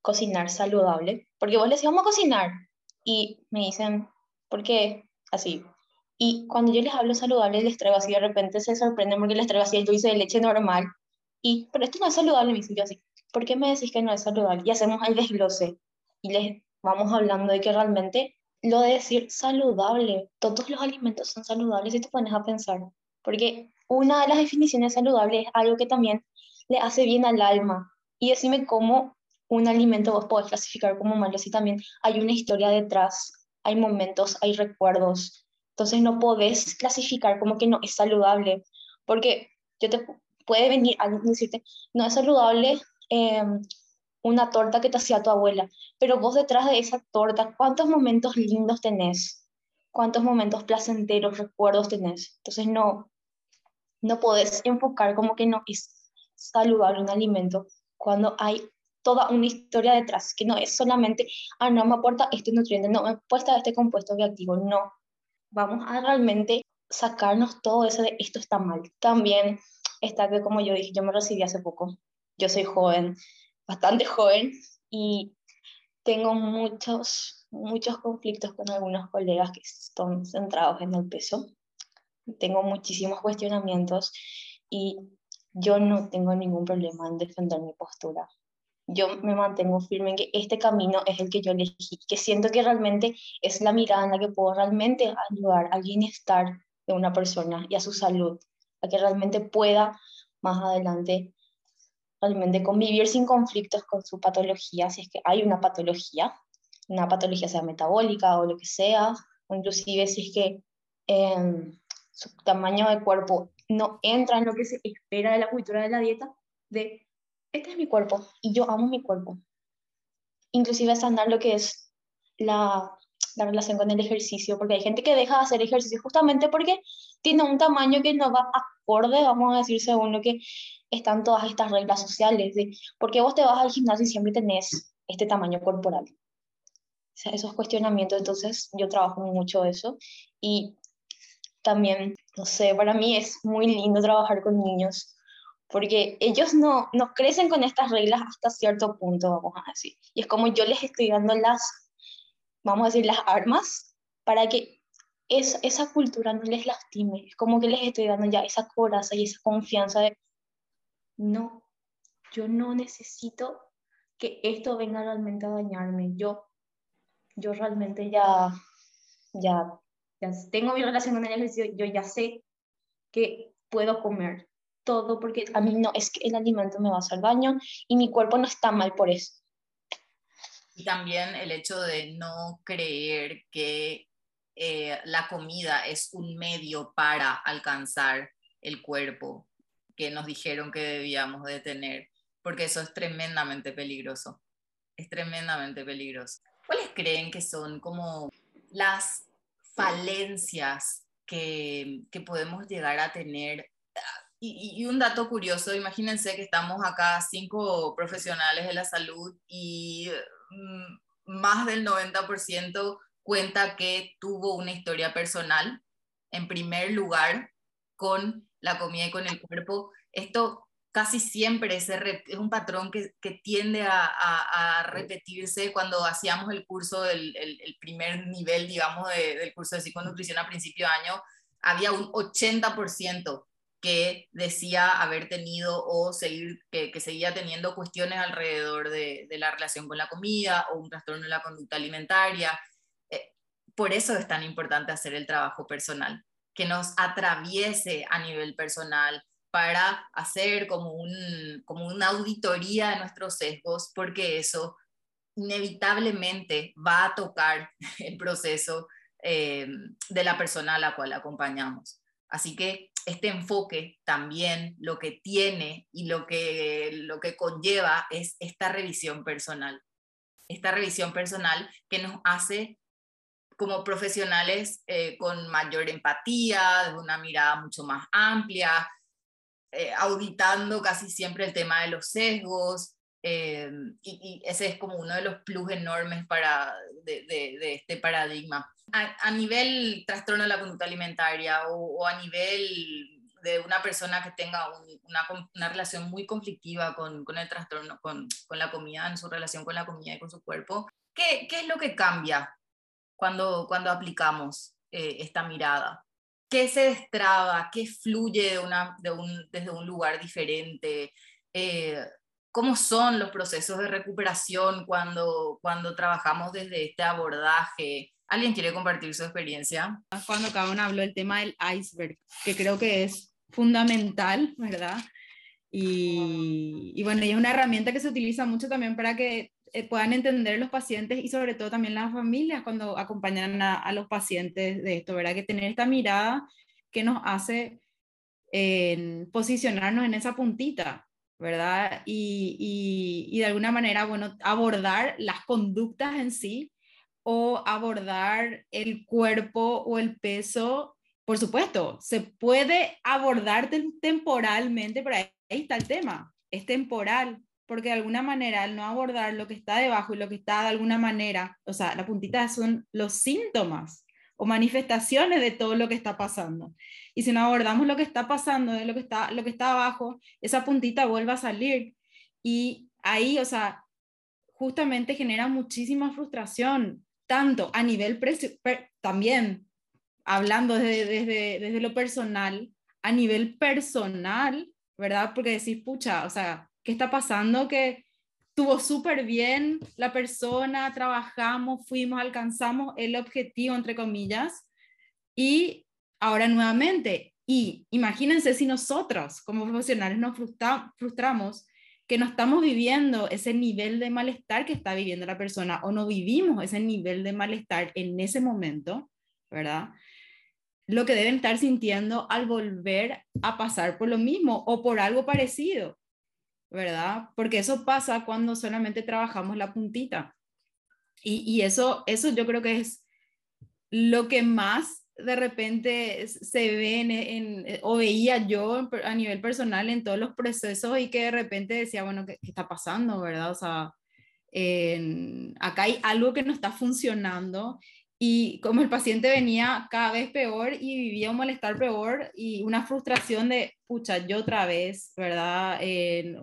cocinar saludable, porque vos les decís, vamos a cocinar, y me dicen, ¿por qué? Así. Y cuando yo les hablo saludable, les traigo así, de repente se sorprenden porque les traigo así el dulce de leche normal, y, pero esto no es saludable, me dicen yo así, ¿por qué me decís que no es saludable? Y hacemos el desglose, y les vamos hablando de que realmente lo de decir saludable, todos los alimentos son saludables si te pones a pensar, porque una de las definiciones saludables es algo que también le hace bien al alma. Y decime cómo un alimento vos podés clasificar como malo si también hay una historia detrás, hay momentos, hay recuerdos. Entonces no podés clasificar como que no es saludable, porque yo te puede venir alguien y decirte, no es saludable em, una torta que te hacía tu abuela, pero vos detrás de esa torta, ¿cuántos momentos lindos tenés? ¿Cuántos momentos placenteros, recuerdos tenés? Entonces no, no podés enfocar como que no es saludable un alimento cuando hay toda una historia detrás, que no es solamente, ah, no me aporta este nutriente, no me aporta este compuesto bioactivo, no. Vamos a realmente sacarnos todo eso de esto está mal. También está que, como yo dije, yo me recibí hace poco. Yo soy joven, bastante joven, y tengo muchos, muchos conflictos con algunos colegas que están centrados en el peso. Tengo muchísimos cuestionamientos y yo no tengo ningún problema en defender mi postura. Yo me mantengo firme en que este camino es el que yo elegí, que siento que realmente es la mirada en la que puedo realmente ayudar al bienestar de una persona y a su salud, a que realmente pueda más adelante realmente convivir sin conflictos con su patología, si es que hay una patología, una patología sea metabólica o lo que sea, o inclusive si es que em, su tamaño de cuerpo no entra en lo que se espera de la cultura de la dieta, de, este es mi cuerpo y yo amo mi cuerpo. Inclusive sanar lo que es la, la relación con el ejercicio, porque hay gente que deja de hacer ejercicio justamente porque tiene un tamaño que no va acorde, vamos a decir, según lo que están todas estas reglas sociales de por qué vos te vas al gimnasio y siempre tenés este tamaño corporal. O sea, esos cuestionamientos, entonces yo trabajo mucho eso y también, no sé, para mí es muy lindo trabajar con niños porque ellos no, no crecen con estas reglas hasta cierto punto, vamos a decir. Y es como yo les estoy dando las, vamos a decir, las armas para que es, esa cultura no les lastime. Es como que les estoy dando ya esa coraza y esa confianza de no, yo no necesito que esto venga realmente a dañarme. Yo, yo realmente ya, ya, ya tengo mi relación con el ejercicio, yo ya sé que puedo comer todo porque a mí no es que el alimento me va a hacer daño y mi cuerpo no está mal por eso. Y también el hecho de no creer que eh, la comida es un medio para alcanzar el cuerpo que nos dijeron que debíamos de tener, porque eso es tremendamente peligroso. Es tremendamente peligroso. ¿Cuáles creen que son como las falencias que, que podemos llegar a tener? Y, y, un dato curioso, imagínense que estamos acá cinco profesionales de la salud y mm, más del 90% cuenta que tuvo una historia personal, en primer lugar, con la comida y con el cuerpo, esto casi siempre es, un patrón que, tiende a, repetirse cuando hacíamos el curso, el, el, primer nivel, digamos, del curso de psiconutrición a principio de año, había un 80% que decía haber tenido o seguir, que, seguía teniendo cuestiones alrededor de, de, la relación con la comida o un trastorno de la conducta alimentaria. Por eso es tan importante hacer el trabajo personal que nos atraviese a nivel personal para hacer como, un, como una auditoría de nuestros sesgos, porque eso inevitablemente va a tocar el proceso eh, de la persona a la cual acompañamos. Así que este enfoque también lo que tiene y lo que, lo que conlleva es esta revisión personal. Esta revisión personal que nos hace como profesionales eh, con mayor empatía, de una mirada mucho más amplia, eh, auditando casi siempre el tema de los sesgos, eh, y, ese es como uno de los plus enormes para, de, de, este paradigma. A, a, nivel trastorno de la conducta alimentaria o, o, a nivel de una persona que tenga una, una, relación muy conflictiva con, con el trastorno, con, con, la comida, en su relación con la comida y con su cuerpo, ¿qué, qué es lo que cambia cuando, cuando aplicamos eh, esta mirada? ¿Qué se destraba? ¿Qué fluye de una, de un, desde un lugar diferente? Eh, ¿Cómo son los procesos de recuperación cuando, cuando trabajamos desde este abordaje? ¿Alguien quiere compartir su experiencia? Cuando cada uno habló del tema del iceberg, que creo que es fundamental, ¿verdad? Y, y bueno, y es una herramienta que se utiliza mucho también para que puedan entender los pacientes y sobre todo también las familias cuando acompañan a, a los pacientes de esto, ¿verdad? Que tener esta mirada que nos hace eh, posicionarnos en esa puntita, ¿verdad? Y, y, y, de alguna manera, bueno, abordar las conductas en sí o abordar el cuerpo o el peso. Por supuesto, se puede abordar temporalmente, pero ahí está el tema, es temporal, porque de alguna manera al no abordar lo que está debajo y lo que está de alguna manera, o sea, la puntita son los síntomas o manifestaciones de todo lo que está pasando. Y si no abordamos lo que está pasando, de lo que está, lo que está abajo, esa puntita vuelve a salir. Y ahí, o sea, justamente genera muchísima frustración, tanto a nivel también, hablando desde, desde, desde lo personal, a nivel personal, ¿verdad? Porque decís, pucha, o sea, ¿qué está pasando? Que estuvo súper bien la persona, trabajamos, fuimos, alcanzamos el objetivo, entre comillas, y ahora nuevamente, y imagínense si nosotros como profesionales nos frustramos que no estamos viviendo ese nivel de malestar que está viviendo la persona o no vivimos ese nivel de malestar en ese momento, ¿verdad? Lo que deben estar sintiendo al volver a pasar por lo mismo o por algo parecido. ¿Verdad? Porque eso pasa cuando solamente trabajamos la puntita. Y, eso, eso yo creo que es lo que más de repente se ve en, o veía yo a nivel personal en todos los procesos y que de repente decía, bueno, ¿qué, está pasando, verdad? O sea, acá hay algo que no está funcionando y como el paciente venía cada vez peor y vivía un malestar peor y una frustración de, pucha, yo otra vez, ¿verdad?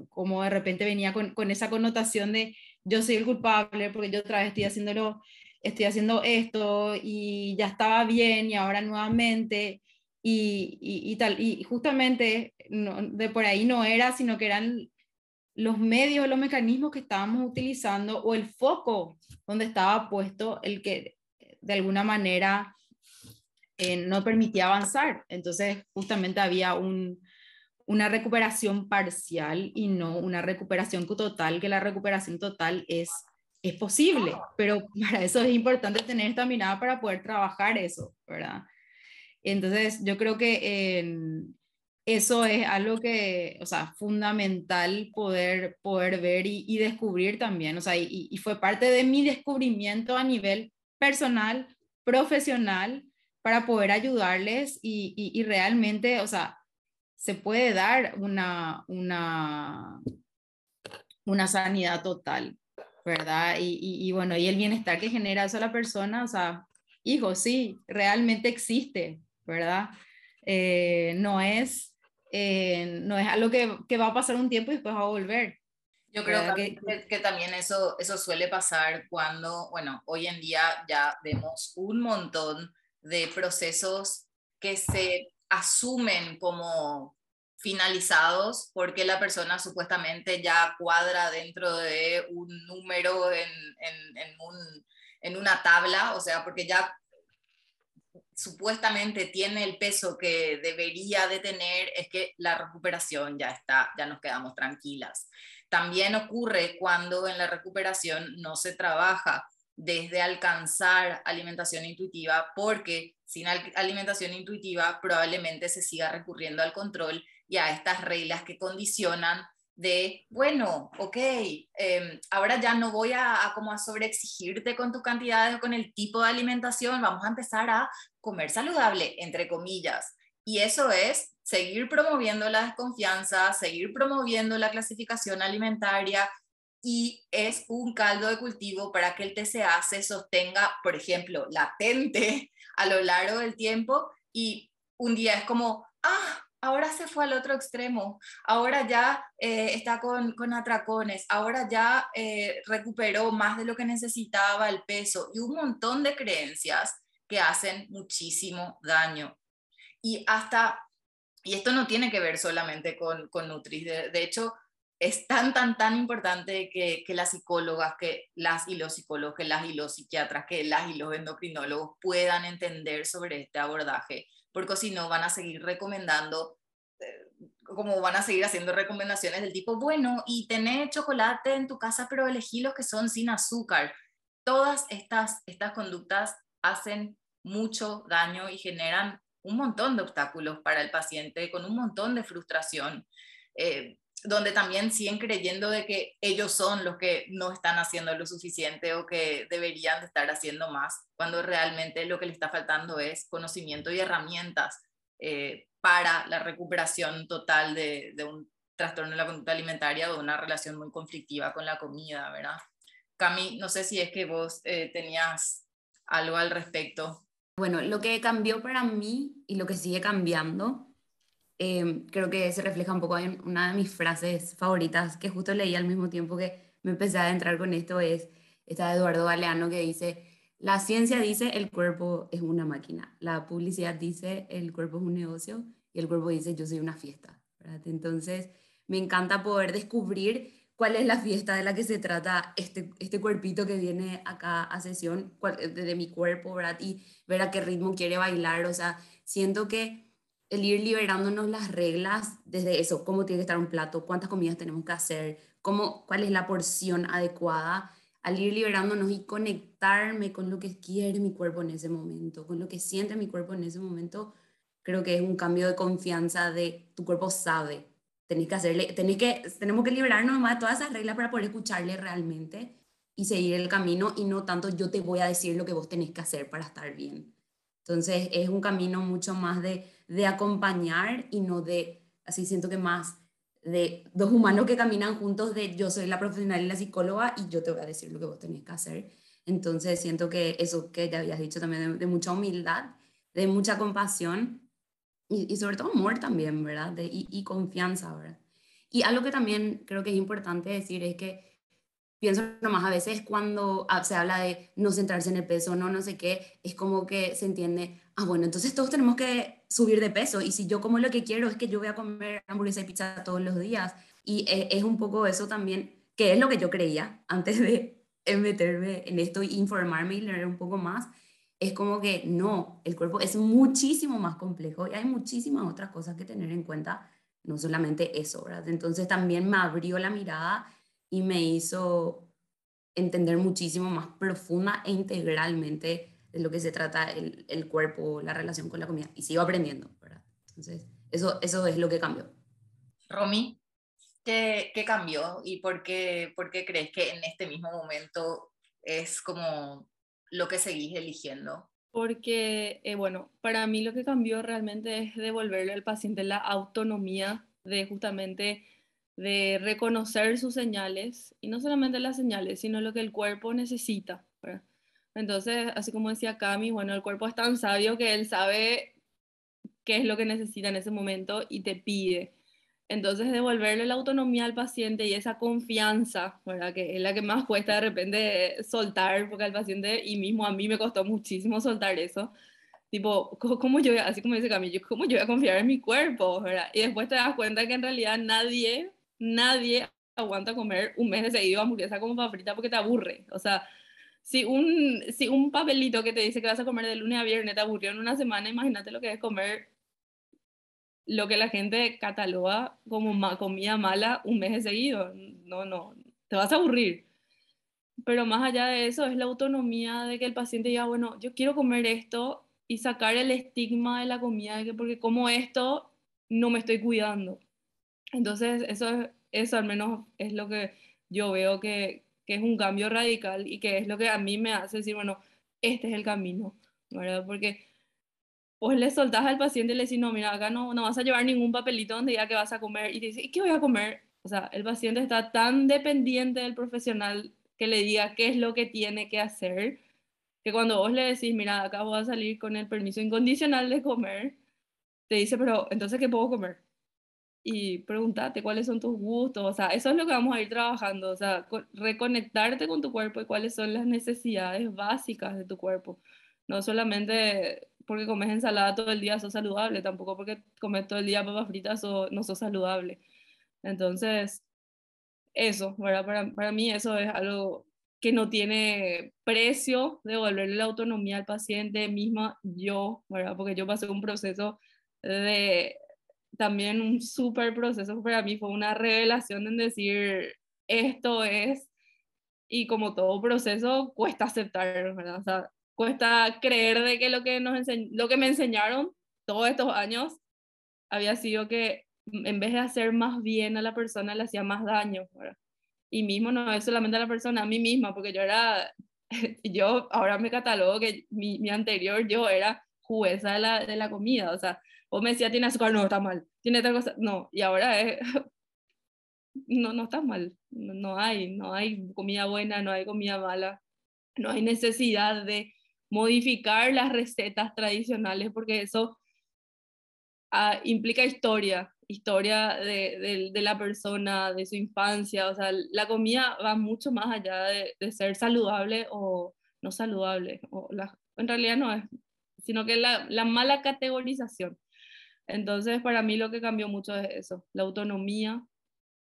como de repente venía con, con, esa connotación de, yo soy el culpable porque yo otra vez estoy haciéndolo, estoy haciendo esto y ya estaba bien y ahora nuevamente y, y, tal. Y justamente de por ahí no era, sino que eran los medios, los mecanismos que estábamos utilizando o el foco donde estaba puesto el que de alguna manera eh, no permitía avanzar. Entonces, justamente había una recuperación parcial y no una recuperación total, que la recuperación total es, es posible, pero para eso es importante tener esta mirada para poder trabajar eso, ¿verdad? Entonces, yo creo que eso es algo que, o sea, fundamental poder, poder ver y, descubrir también, o sea, y, y, fue parte de mi descubrimiento a nivel personal, profesional, para poder ayudarles y, realmente, o sea, se puede dar una, una, sanidad total, ¿verdad? Y, bueno, y el bienestar que genera eso a la persona, o sea, hijo, sí, realmente existe, ¿verdad? Eh, no, es, eh, no es algo que, que, va a pasar un tiempo y después va a volver. Yo creo que, que, también eso, eso suele pasar cuando, bueno, hoy en día ya vemos un montón de procesos que se asumen como finalizados porque la persona supuestamente ya cuadra dentro de un número en, en, en, un, en una tabla, o sea, porque ya supuestamente tiene el peso que debería de tener, es que la recuperación ya está, ya nos quedamos tranquilas. También ocurre cuando en la recuperación no se trabaja desde alcanzar alimentación intuitiva, porque sin alimentación intuitiva probablemente se siga recurriendo al control y a estas reglas que condicionan de, bueno, ok, em, ahora ya no voy a, a, como a sobreexigirte con tus cantidades o con el tipo de alimentación, vamos a empezar a comer saludable, entre comillas. Y eso es seguir promoviendo la desconfianza, seguir promoviendo la clasificación alimentaria y es un caldo de cultivo para que el TCA se sostenga, por ejemplo, latente a lo largo del tiempo y un día es como, ah, ahora se fue al otro extremo, ahora ya eh, está con, con, atracones, ahora ya eh, recuperó más de lo que necesitaba el peso y un montón de creencias que hacen muchísimo daño. Y hasta y esto no tiene que ver solamente con, con Nutris, de, hecho es tan, tan, tan importante que, que, las psicólogas, que las y los psicólogos, que las y los psiquiatras, que las y los endocrinólogos puedan entender sobre este abordaje, porque si no van a seguir recomendando, eh, como van a seguir haciendo recomendaciones del tipo, bueno, y tener chocolate en tu casa, pero elegí los que son sin azúcar. Todas estas, estas conductas hacen mucho daño y generan un montón de obstáculos para el paciente, con un montón de frustración, eh, donde también siguen creyendo de que ellos son los que no están haciendo lo suficiente o que deberían de estar haciendo más, cuando realmente lo que le está faltando es conocimiento y herramientas eh, para la recuperación total de, un trastorno de la conducta alimentaria o de una relación muy conflictiva con la comida, ¿verdad? Cami, no sé si es que vos eh, tenías algo al respecto. Bueno, lo que cambió para mí y lo que sigue cambiando, eh, creo que se refleja un poco en una de mis frases favoritas que justo leí al mismo tiempo que me empecé a entrar con esto, es esta de Eduardo Galeano que dice, la ciencia dice el cuerpo es una máquina, la publicidad dice el cuerpo es un negocio y el cuerpo dice yo soy una fiesta. Entonces, me encanta poder descubrir cuál es la fiesta de la que se trata este, este cuerpito que viene acá a sesión de, mi cuerpo, ¿verdad? Y ver a qué ritmo quiere bailar. O sea, siento que el ir liberándonos las reglas desde eso, cómo tiene que estar un plato, cuántas comidas tenemos que hacer, cómo, cuál es la porción adecuada, al ir liberándonos y conectarme con lo que quiere mi cuerpo en ese momento, con lo que siente mi cuerpo en ese momento, creo que es un cambio de confianza de tu cuerpo sabe. Tenéis que hacerle, tenéis que, tenemos que liberarnos más de todas esas reglas para poder escucharle realmente y seguir el camino y no tanto yo te voy a decir lo que vos tenés que hacer para estar bien. Entonces es un camino mucho más de, de acompañar y no de, así siento que más de dos humanos que caminan juntos de yo soy la profesional y la psicóloga y yo te voy a decir lo que vos tenés que hacer. Entonces siento que eso que te habías dicho también de, mucha humildad, de mucha compasión y, sobre todo amor también, ¿verdad? De, y, y, confianza, ¿verdad? Y algo que también creo que es importante decir es que pienso nomás a veces cuando se habla de no centrarse en el peso, no, no sé qué, es como que se entiende, ah, bueno, entonces todos tenemos que subir de peso y si yo como lo que quiero es que yo voy a comer hamburguesa y pizza todos los días y e, es, un poco eso también, que es lo que yo creía antes de meterme en esto informarme y leer un poco más, es como que no, el cuerpo es muchísimo más complejo y hay muchísimas otras cosas que tener en cuenta, no solamente eso, ¿verdad? Entonces también me abrió la mirada y me hizo entender muchísimo más profunda e integralmente de lo que se trata el, el cuerpo, la relación con la comida. Y sigo aprendiendo, ¿verdad? Entonces, eso, eso es lo que cambió. Romy, ¿qué, qué cambió y por qué, por qué crees que en este mismo momento es como lo que seguís eligiendo? Porque, eh, bueno, para mí lo que cambió realmente es devolverle al paciente la autonomía de justamente de reconocer sus señales, y no solamente las señales, sino lo que el cuerpo necesita. Entonces, así como decía Cami, bueno, el cuerpo es tan sabio que él sabe qué es lo que necesita en ese momento y te pide. Entonces, devolverle la autonomía al paciente y esa confianza, ¿verdad? que es la que más cuesta de repente soltar, porque al paciente y mismo a mí me costó muchísimo soltar eso. Tipo, ¿cómo yo, así como dice Camilo, ¿cómo yo voy a confiar en mi cuerpo? ¿verdad? Y después te das cuenta que en realidad nadie nadie aguanta comer un mes de seguido hamburguesa como paprita porque te aburre. O sea, si un, si un papelito que te dice que vas a comer de lunes a viernes te aburrió en una semana, imagínate lo que es comer lo que la gente cataloga como comida mala un mes de seguido. No, no, te vas a aburrir. Pero más allá de eso es la autonomía de que el paciente diga, bueno, yo quiero comer esto y sacar el estigma de la comida, de que porque como esto no me estoy cuidando. Entonces, eso, eso al menos es lo que yo veo que, que, es un cambio radical y que es lo que a mí me hace decir, bueno, este es el camino, ¿verdad? Porque pues le soltás al paciente y le decís, no, mira, acá no, no vas a llevar ningún papelito donde diga que vas a comer y te dice, ¿y qué voy a comer? O sea, el paciente está tan dependiente del profesional que le diga qué es lo que tiene que hacer, que cuando vos le decís, mira, acá voy a salir con el permiso incondicional de comer, te dice, pero entonces, ¿qué puedo comer? y preguntarte cuáles son tus gustos, o sea, eso es lo que vamos a ir trabajando, o sea, reconectarte con tu cuerpo y cuáles son las necesidades básicas de tu cuerpo. No solamente porque comes ensalada todo el día sos saludable, tampoco porque comes todo el día papas fritas o no sos saludable. Entonces, eso, ¿verdad? Para, para mí eso es algo que no tiene precio devolverle la autonomía al paciente misma yo, ¿verdad? Porque yo pasé un proceso de también un súper proceso para mí, fue una revelación en decir, esto es, y como todo proceso, cuesta aceptar, ¿verdad? O sea, cuesta creer de que lo que, nos lo que me enseñaron todos estos años había sido que en vez de hacer más bien a la persona, le hacía más daño, ¿verdad? Y mismo no es solamente a la persona, a mí misma, porque yo era, yo ahora me catalogo que mi, mi anterior yo era jueza de la, de la comida, o sea, o me decía, tiene azúcar, no, está mal, tiene otra cosa, no, y ahora es, no, no está mal, no, hay, no hay comida buena, no hay comida mala, no hay necesidad de modificar las recetas tradicionales, porque eso ah, implica historia, historia de, la persona, de su infancia, o sea, la comida va mucho más allá de, ser saludable o no saludable, o en realidad no es, sino que la, la mala categorización. Entonces, para mí lo que cambió mucho es eso, la autonomía,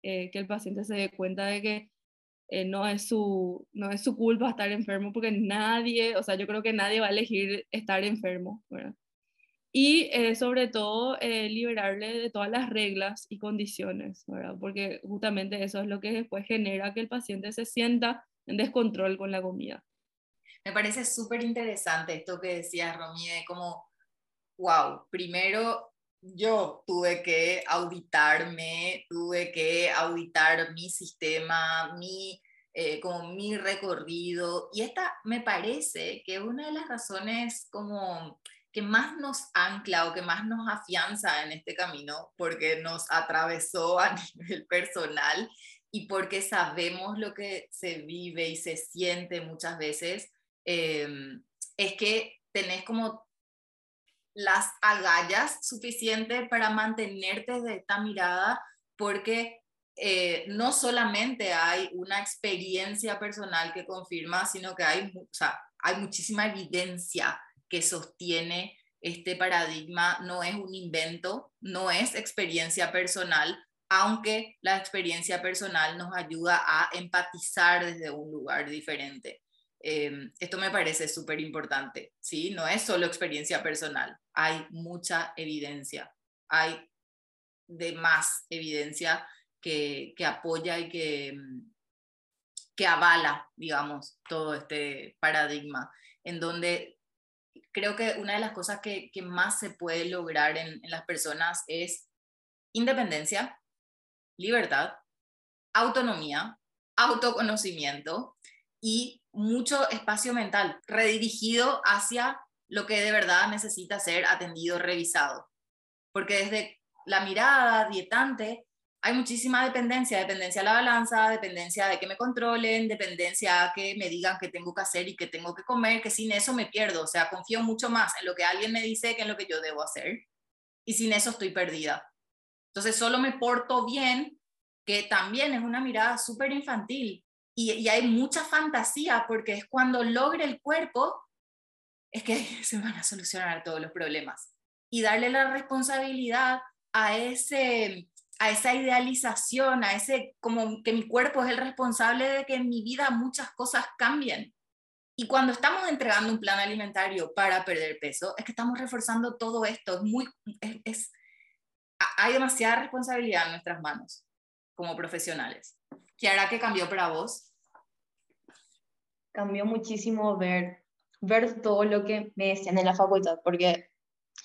eh, que el paciente se dé cuenta de que eh, no, es su, no es su culpa estar enfermo, porque nadie, o sea, yo creo que nadie va a elegir estar enfermo, ¿verdad? Y eh, sobre todo liberarle de todas las reglas y condiciones, ¿verdad? Porque justamente eso es lo que después genera que el paciente se sienta en descontrol con la comida. Me parece súper interesante esto que decías, Romy, de como, wow, primero yo tuve que auditarme, tuve que auditar mi sistema, mi, eh, como mi recorrido. Y esta me parece que una de las razones como que más nos ancla o que más nos afianza en este camino, porque nos atravesó a nivel personal y porque sabemos lo que se vive y se siente muchas veces, eh, es que tenés como las agallas suficientes para mantenerte de esta mirada, porque eh, no solamente hay una experiencia personal que confirma, sino que hay, o sea, hay muchísima evidencia que sostiene este paradigma, no es un invento, no es experiencia personal, aunque la experiencia personal nos ayuda a empatizar desde un lugar diferente. Em, esto me parece súper importante, ¿sí? No es solo experiencia personal, hay mucha evidencia, hay de más evidencia que, que apoya y que, mm, que avala, digamos, todo este paradigma, en donde creo que una de las cosas que, que más se puede lograr en, en las personas es independencia, libertad, autonomía, autoconocimiento y mucho espacio mental redirigido hacia lo que de verdad necesita ser atendido, revisado. Porque desde la mirada dietante hay muchísima dependencia, dependencia a la balanza, dependencia de que me controlen, dependencia a que me digan qué tengo que hacer y qué tengo que comer, que sin eso me pierdo, o sea, confío mucho más en lo que alguien me dice que en lo que yo debo hacer y sin eso estoy perdida. Entonces solo me porto bien, que también es una mirada súper infantil, y, hay mucha fantasía porque es cuando logre el cuerpo, es que se van a solucionar todos los problemas. Y darle la responsabilidad a, ese, a esa idealización, a ese como que mi cuerpo es el responsable de que en mi vida muchas cosas cambien. Y cuando estamos entregando un plan alimentario para perder peso, es que estamos reforzando todo esto. Es muy, es, hay demasiada responsabilidad en nuestras manos como profesionales. ¿Qué hará que cambió para vos? Cambió muchísimo ver, ver todo lo que me decían en la facultad, porque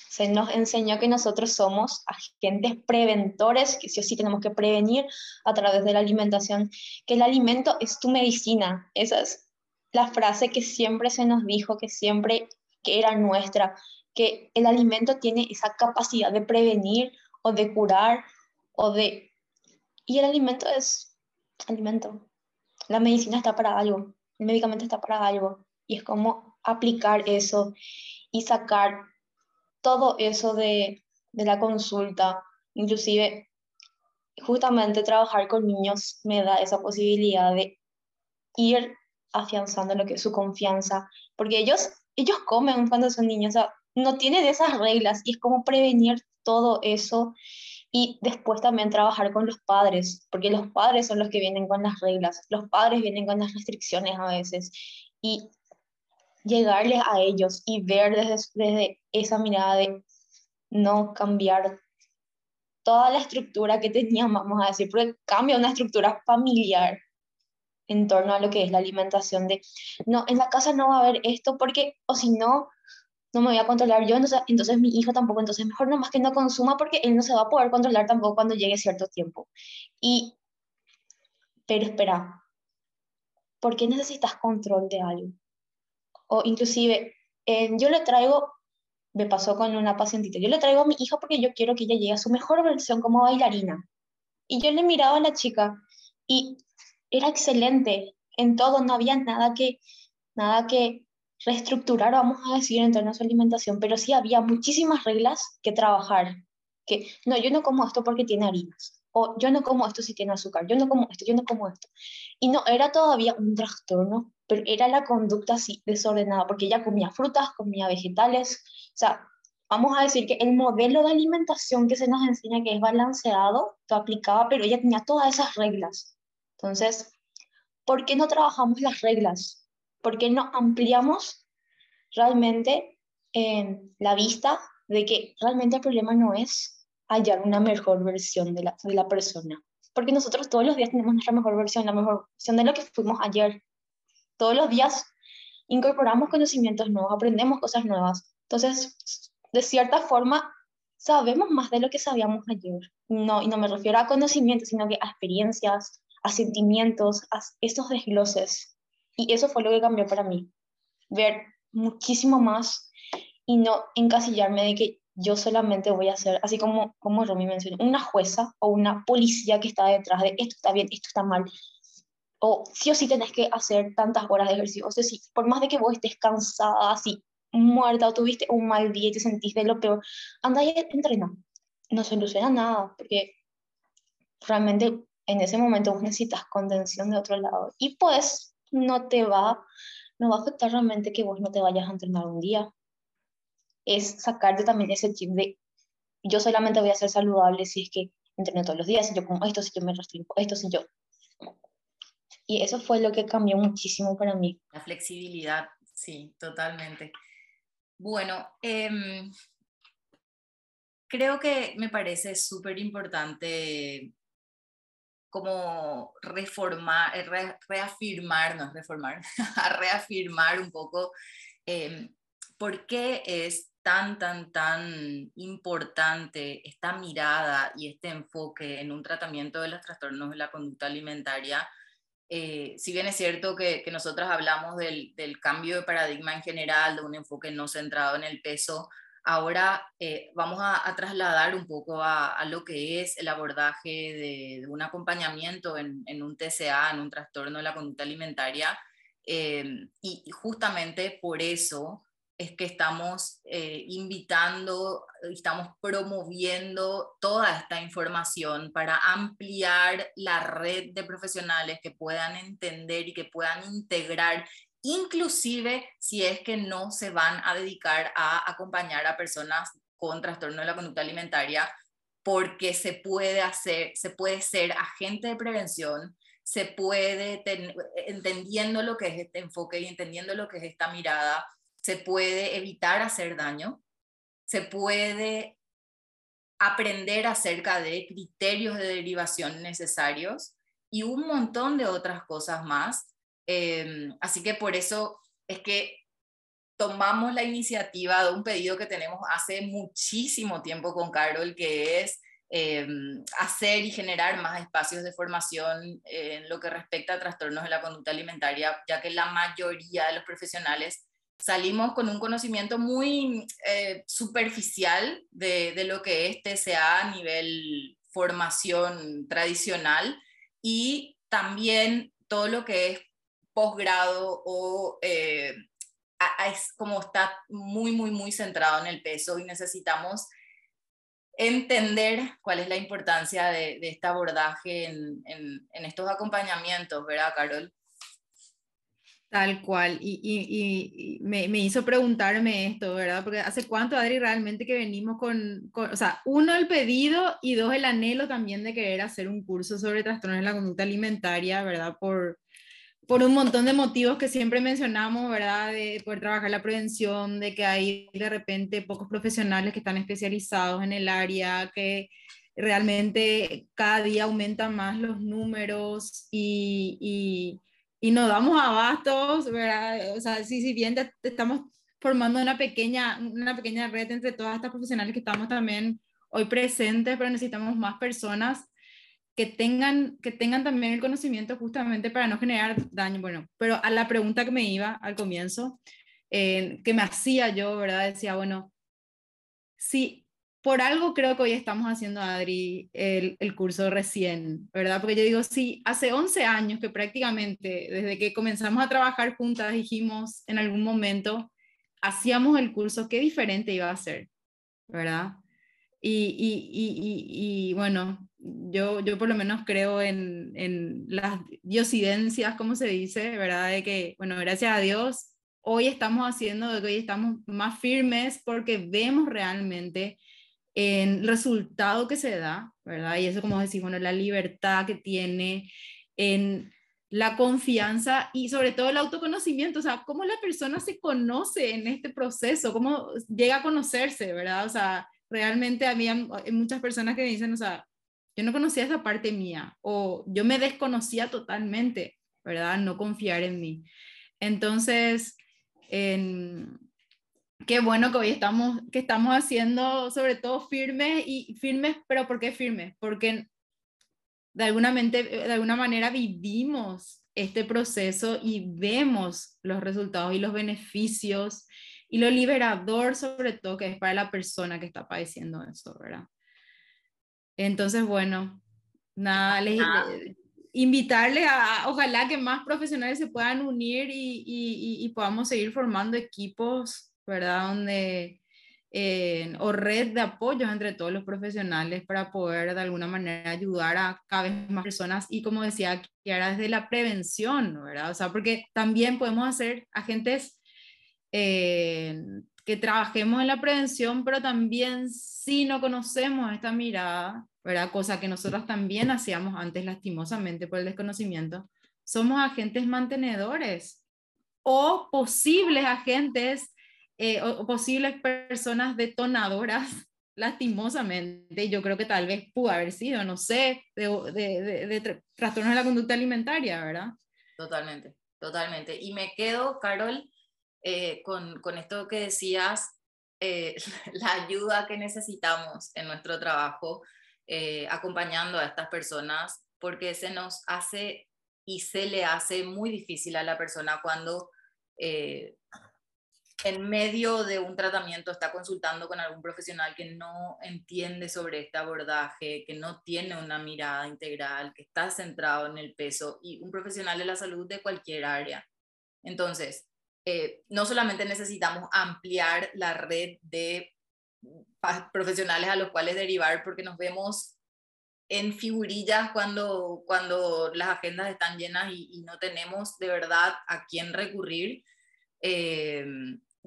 se nos enseñó que nosotros somos agentes preventores, que sí o sí tenemos que prevenir a través de la alimentación, que el alimento es tu medicina. Esa es la frase que siempre se nos dijo, que siempre que era nuestra, que el alimento tiene esa capacidad de prevenir o de curar o de... Y el alimento es alimento. La medicina está para algo, el medicamento está para algo. Y es como aplicar eso y sacar todo eso de, de la consulta. Inclusive, justamente trabajar con niños me da esa posibilidad de ir afianzando lo que su confianza, porque ellos, ellos comen cuando son niños, o sea, no tienen esas reglas y es como prevenir todo eso y después también trabajar con los padres, porque los padres son los que vienen con las reglas, los padres vienen con las restricciones a veces. Y llegarles a ellos y ver desde, desde esa mirada de no cambiar toda la estructura que teníamos, vamos a decir, porque cambia una estructura familiar en torno a lo que es la alimentación de, no, en la casa no va a haber esto porque, o si no, no me voy a controlar yo, entonces, entonces mi hijo tampoco, entonces mejor nomás que no consuma porque él no se va a poder controlar tampoco cuando llegue cierto tiempo. Y, pero espera, ¿por qué necesitas control de algo? O inclusive, yo le traigo, me pasó con una pacientita, yo le traigo a mi hijo porque yo quiero que ella llegue a su mejor versión como bailarina. Y yo le miraba a la chica y era excelente en todo, no había nada que, nada que reestructurar, vamos a decir, en torno a su alimentación, pero sí había muchísimas reglas que trabajar. Que no, yo no como esto porque tiene harinas, o yo no como esto si tiene azúcar, yo no como esto, yo no como esto. Y no era todavía un trastorno, pero era la conducta así desordenada, porque ella comía frutas, comía vegetales, o sea, vamos a decir que el modelo de alimentación que se nos enseña que es balanceado, lo aplicaba, pero ella tenía todas esas reglas. Entonces, ¿por qué no trabajamos las reglas? ¿Por qué no ampliamos realmente eh, la vista de que realmente el problema no es hallar una mejor versión de la, de la persona? Porque nosotros todos los días tenemos nuestra mejor versión, la mejor versión de lo que fuimos ayer. Todos los días incorporamos conocimientos nuevos, aprendemos cosas nuevas. Entonces, de cierta forma, sabemos más de lo que sabíamos ayer. No, y no me refiero a conocimientos, sino que a experiencias, a sentimientos, a esos desgloses. Y eso fue lo que cambió para mí. Ver muchísimo más y no encasillarme de que yo solamente voy a ser, así como, como Romy mencionó, una jueza o una policía que está detrás de esto está bien, esto está mal. O sí o sí tenés que hacer tantas horas de ejercicio. O sea, sí, por más de que vos estés cansada, así, muerta o tuviste un mal día y te sentiste lo peor, anda y entrena. No soluciona nada, porque realmente en ese momento vos necesitas contención de otro lado. Y pues no te va, no va a afectar realmente que vos no te vayas a entrenar un día. Es sacarte también ese chip de yo solamente voy a ser saludable si es que entreno todos los días, si yo como esto, si yo me restringo esto, si yo... Y eso fue lo que cambió muchísimo para mí. La flexibilidad, sí, totalmente. Bueno, em, creo que me parece súper importante como reformar, eh, reafirmar, no reformar, a reafirmar un poco em, por qué es tan, tan, tan importante esta mirada y este enfoque en un tratamiento de los trastornos de la conducta alimentaria. Eh, si bien es cierto que, que nosotros hablamos del, del, cambio de paradigma en general, de un enfoque no centrado en el peso, ahora eh, vamos a, trasladar un poco a, lo que es el abordaje de, un acompañamiento en, en, un TCA, en un trastorno de la conducta alimentaria. Eh, y justamente por eso es que estamos eh, invitando, estamos promoviendo toda esta información para ampliar la red de profesionales que puedan entender y que puedan integrar, inclusive si es que no se van a dedicar a acompañar a personas con trastorno de la conducta alimentaria, porque se puede hacer, se puede ser agente de prevención, se puede, entendiendo lo que es este enfoque y entendiendo lo que es esta mirada, se puede evitar hacer daño, se puede aprender acerca de criterios de derivación necesarios y un montón de otras cosas más. Em, así que por eso es que tomamos la iniciativa de un pedido que tenemos hace muchísimo tiempo con Carol, que es em, hacer y generar más espacios de formación en lo que respecta a trastornos de la conducta alimentaria, ya que la mayoría de los profesionales salimos con un conocimiento muy eh, superficial de, lo que es TCA a nivel formación tradicional y también todo lo que es posgrado o eh, es como está muy, muy, muy centrado en el peso y necesitamos entender cuál es la importancia de, de este abordaje en, en, estos acompañamientos, ¿verdad, Carol? Tal cual, y, me, me, hizo preguntarme esto, ¿verdad? Porque hace cuánto, Adri, realmente que venimos con, con, o sea, uno, el pedido y dos, el anhelo también de querer hacer un curso sobre trastornos en la conducta alimentaria, ¿verdad? Por, por un montón de motivos que siempre mencionamos, ¿verdad? De poder trabajar la prevención, de que hay de repente pocos profesionales que están especializados en el área, que realmente cada día aumentan más los números y y nos damos abastos, ¿verdad? O sea, si, si bien estamos formando una pequeña, una pequeña red entre todas estas profesionales que estamos también hoy presentes, pero necesitamos más personas que tengan, que tengan también el conocimiento justamente para no generar daño. Bueno, pero a la pregunta que me iba al comienzo, eh, que me hacía yo, ¿verdad? Decía, bueno, si por algo creo que hoy estamos haciendo, Adri, el, el, curso recién, ¿verdad? Porque yo digo, sí, hace 11 años que prácticamente, desde que comenzamos a trabajar juntas, dijimos en algún momento, hacíamos el curso, qué diferente iba a ser, ¿verdad? Y, y, y, y bueno, yo, yo por lo menos creo en, en las diosidencias, como se dice, ¿verdad? De que, bueno, gracias a Dios, hoy estamos haciendo, hoy estamos más firmes porque vemos realmente en el resultado que se da, ¿verdad? Y eso, como decimos, bueno, la libertad que tiene, en la confianza y sobre todo el autoconocimiento, o sea, cómo la persona se conoce en este proceso, cómo llega a conocerse, ¿verdad? O sea, realmente había muchas personas que me dicen, o sea, yo no conocía esa parte mía o yo me desconocía totalmente, ¿verdad? No confiar en mí. Entonces, en, qué bueno que hoy estamos, que estamos haciendo sobre todo firmes y firmes, pero ¿por qué firmes? Porque de alguna, mente, de alguna manera vivimos este proceso y vemos los resultados y los beneficios y lo liberador sobre todo que es para la persona que está padeciendo eso, ¿verdad? Entonces, bueno, nada, les, invitarles a, ojalá que más profesionales se puedan unir y, y, y podamos seguir formando equipos ¿verdad? Donde, eh, o red de apoyo entre todos los profesionales para poder de alguna manera ayudar a cada vez más personas y como decía Kiara, desde la prevención, ¿verdad? O sea, porque también podemos hacer agentes eh, que trabajemos en la prevención, pero también si no conocemos esta mirada, ¿verdad? Cosa que nosotros también hacíamos antes lastimosamente por el desconocimiento, somos agentes mantenedores o posibles agentes eh, o, posibles personas detonadoras, lastimosamente, yo creo que tal vez pudo haber sido, no sé, de, de, de, trastornos de la conducta alimentaria, ¿verdad? Totalmente, totalmente. Y me quedo, Carol, eh, con, con, esto que decías, eh, la ayuda que necesitamos en nuestro trabajo, acompañando a estas personas, porque se nos hace y se le hace muy difícil a la persona cuando en medio de un tratamiento está consultando con algún profesional que no entiende sobre este abordaje, que no tiene una mirada integral, que está centrado en el peso y un profesional de la salud de cualquier área. Entonces, eh, no solamente necesitamos ampliar la red de profesionales a los cuales derivar porque nos vemos en figurillas cuando, cuando las agendas están llenas y, no tenemos de verdad a quién recurrir. Eh,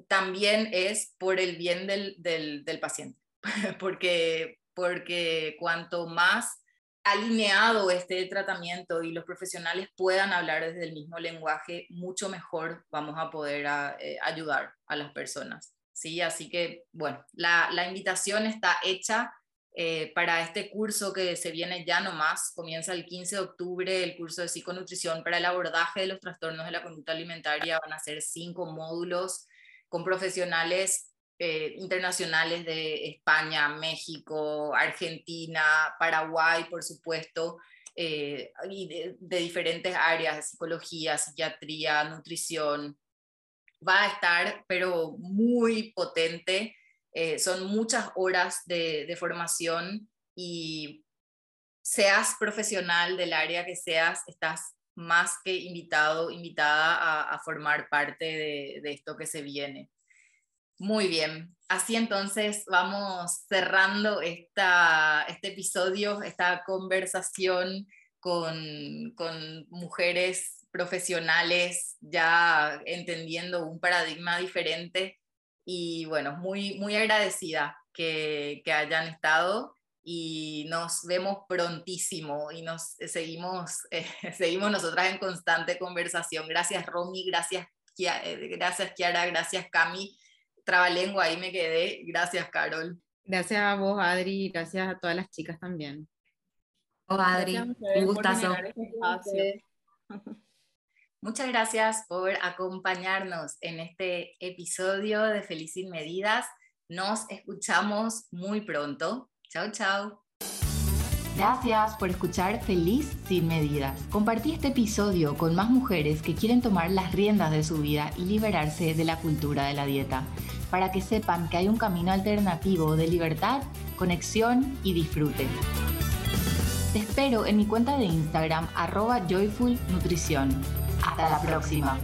también es por el bien del, del, paciente, porque, porque cuanto más alineado esté el tratamiento y los profesionales puedan hablar desde el mismo lenguaje, mucho mejor vamos a poder eh, ayudar a las personas. ¿sí? Así que, bueno, la, la invitación está hecha eh, para este curso que se viene ya nomás. Comienza el 15 de octubre el curso de psiconutrición para el abordaje de los trastornos de la conducta alimentaria. Van a ser cinco módulos con profesionales eh, internacionales de España, México, Argentina, Paraguay, por supuesto, eh, y de, diferentes áreas, psicología, psiquiatría, nutrición. Va a estar, pero muy potente. Eh, son muchas horas de, formación y seas profesional del área que seas, estás más que invitado, invitada a, formar parte de, esto que se viene. Muy bien, así entonces vamos cerrando esta, este episodio, esta conversación con, con mujeres profesionales ya entendiendo un paradigma diferente y bueno, muy, muy agradecida que, que hayan estado y nos vemos prontísimo y nos seguimos, eh, seguimos nosotras en constante conversación. Gracias Romy, gracias, eh, gracias Kiara, gracias Cami. Trabalengua, ahí me quedé. Gracias Carol. Gracias a vos Adri, gracias a todas las chicas también. Oh, Adri, un gustazo. Este Muchas gracias por acompañarnos en este episodio de Feliz Sin Medidas. Nos escuchamos muy pronto. Chao, chao. Gracias por escuchar Feliz sin medidas. Compartí este episodio con más mujeres que quieren tomar las riendas de su vida y liberarse de la cultura de la dieta. Para que sepan que hay un camino alternativo de libertad, conexión y disfrute. Te espero en mi cuenta de Instagram arroba joyfulnutrición. Hasta la próxima.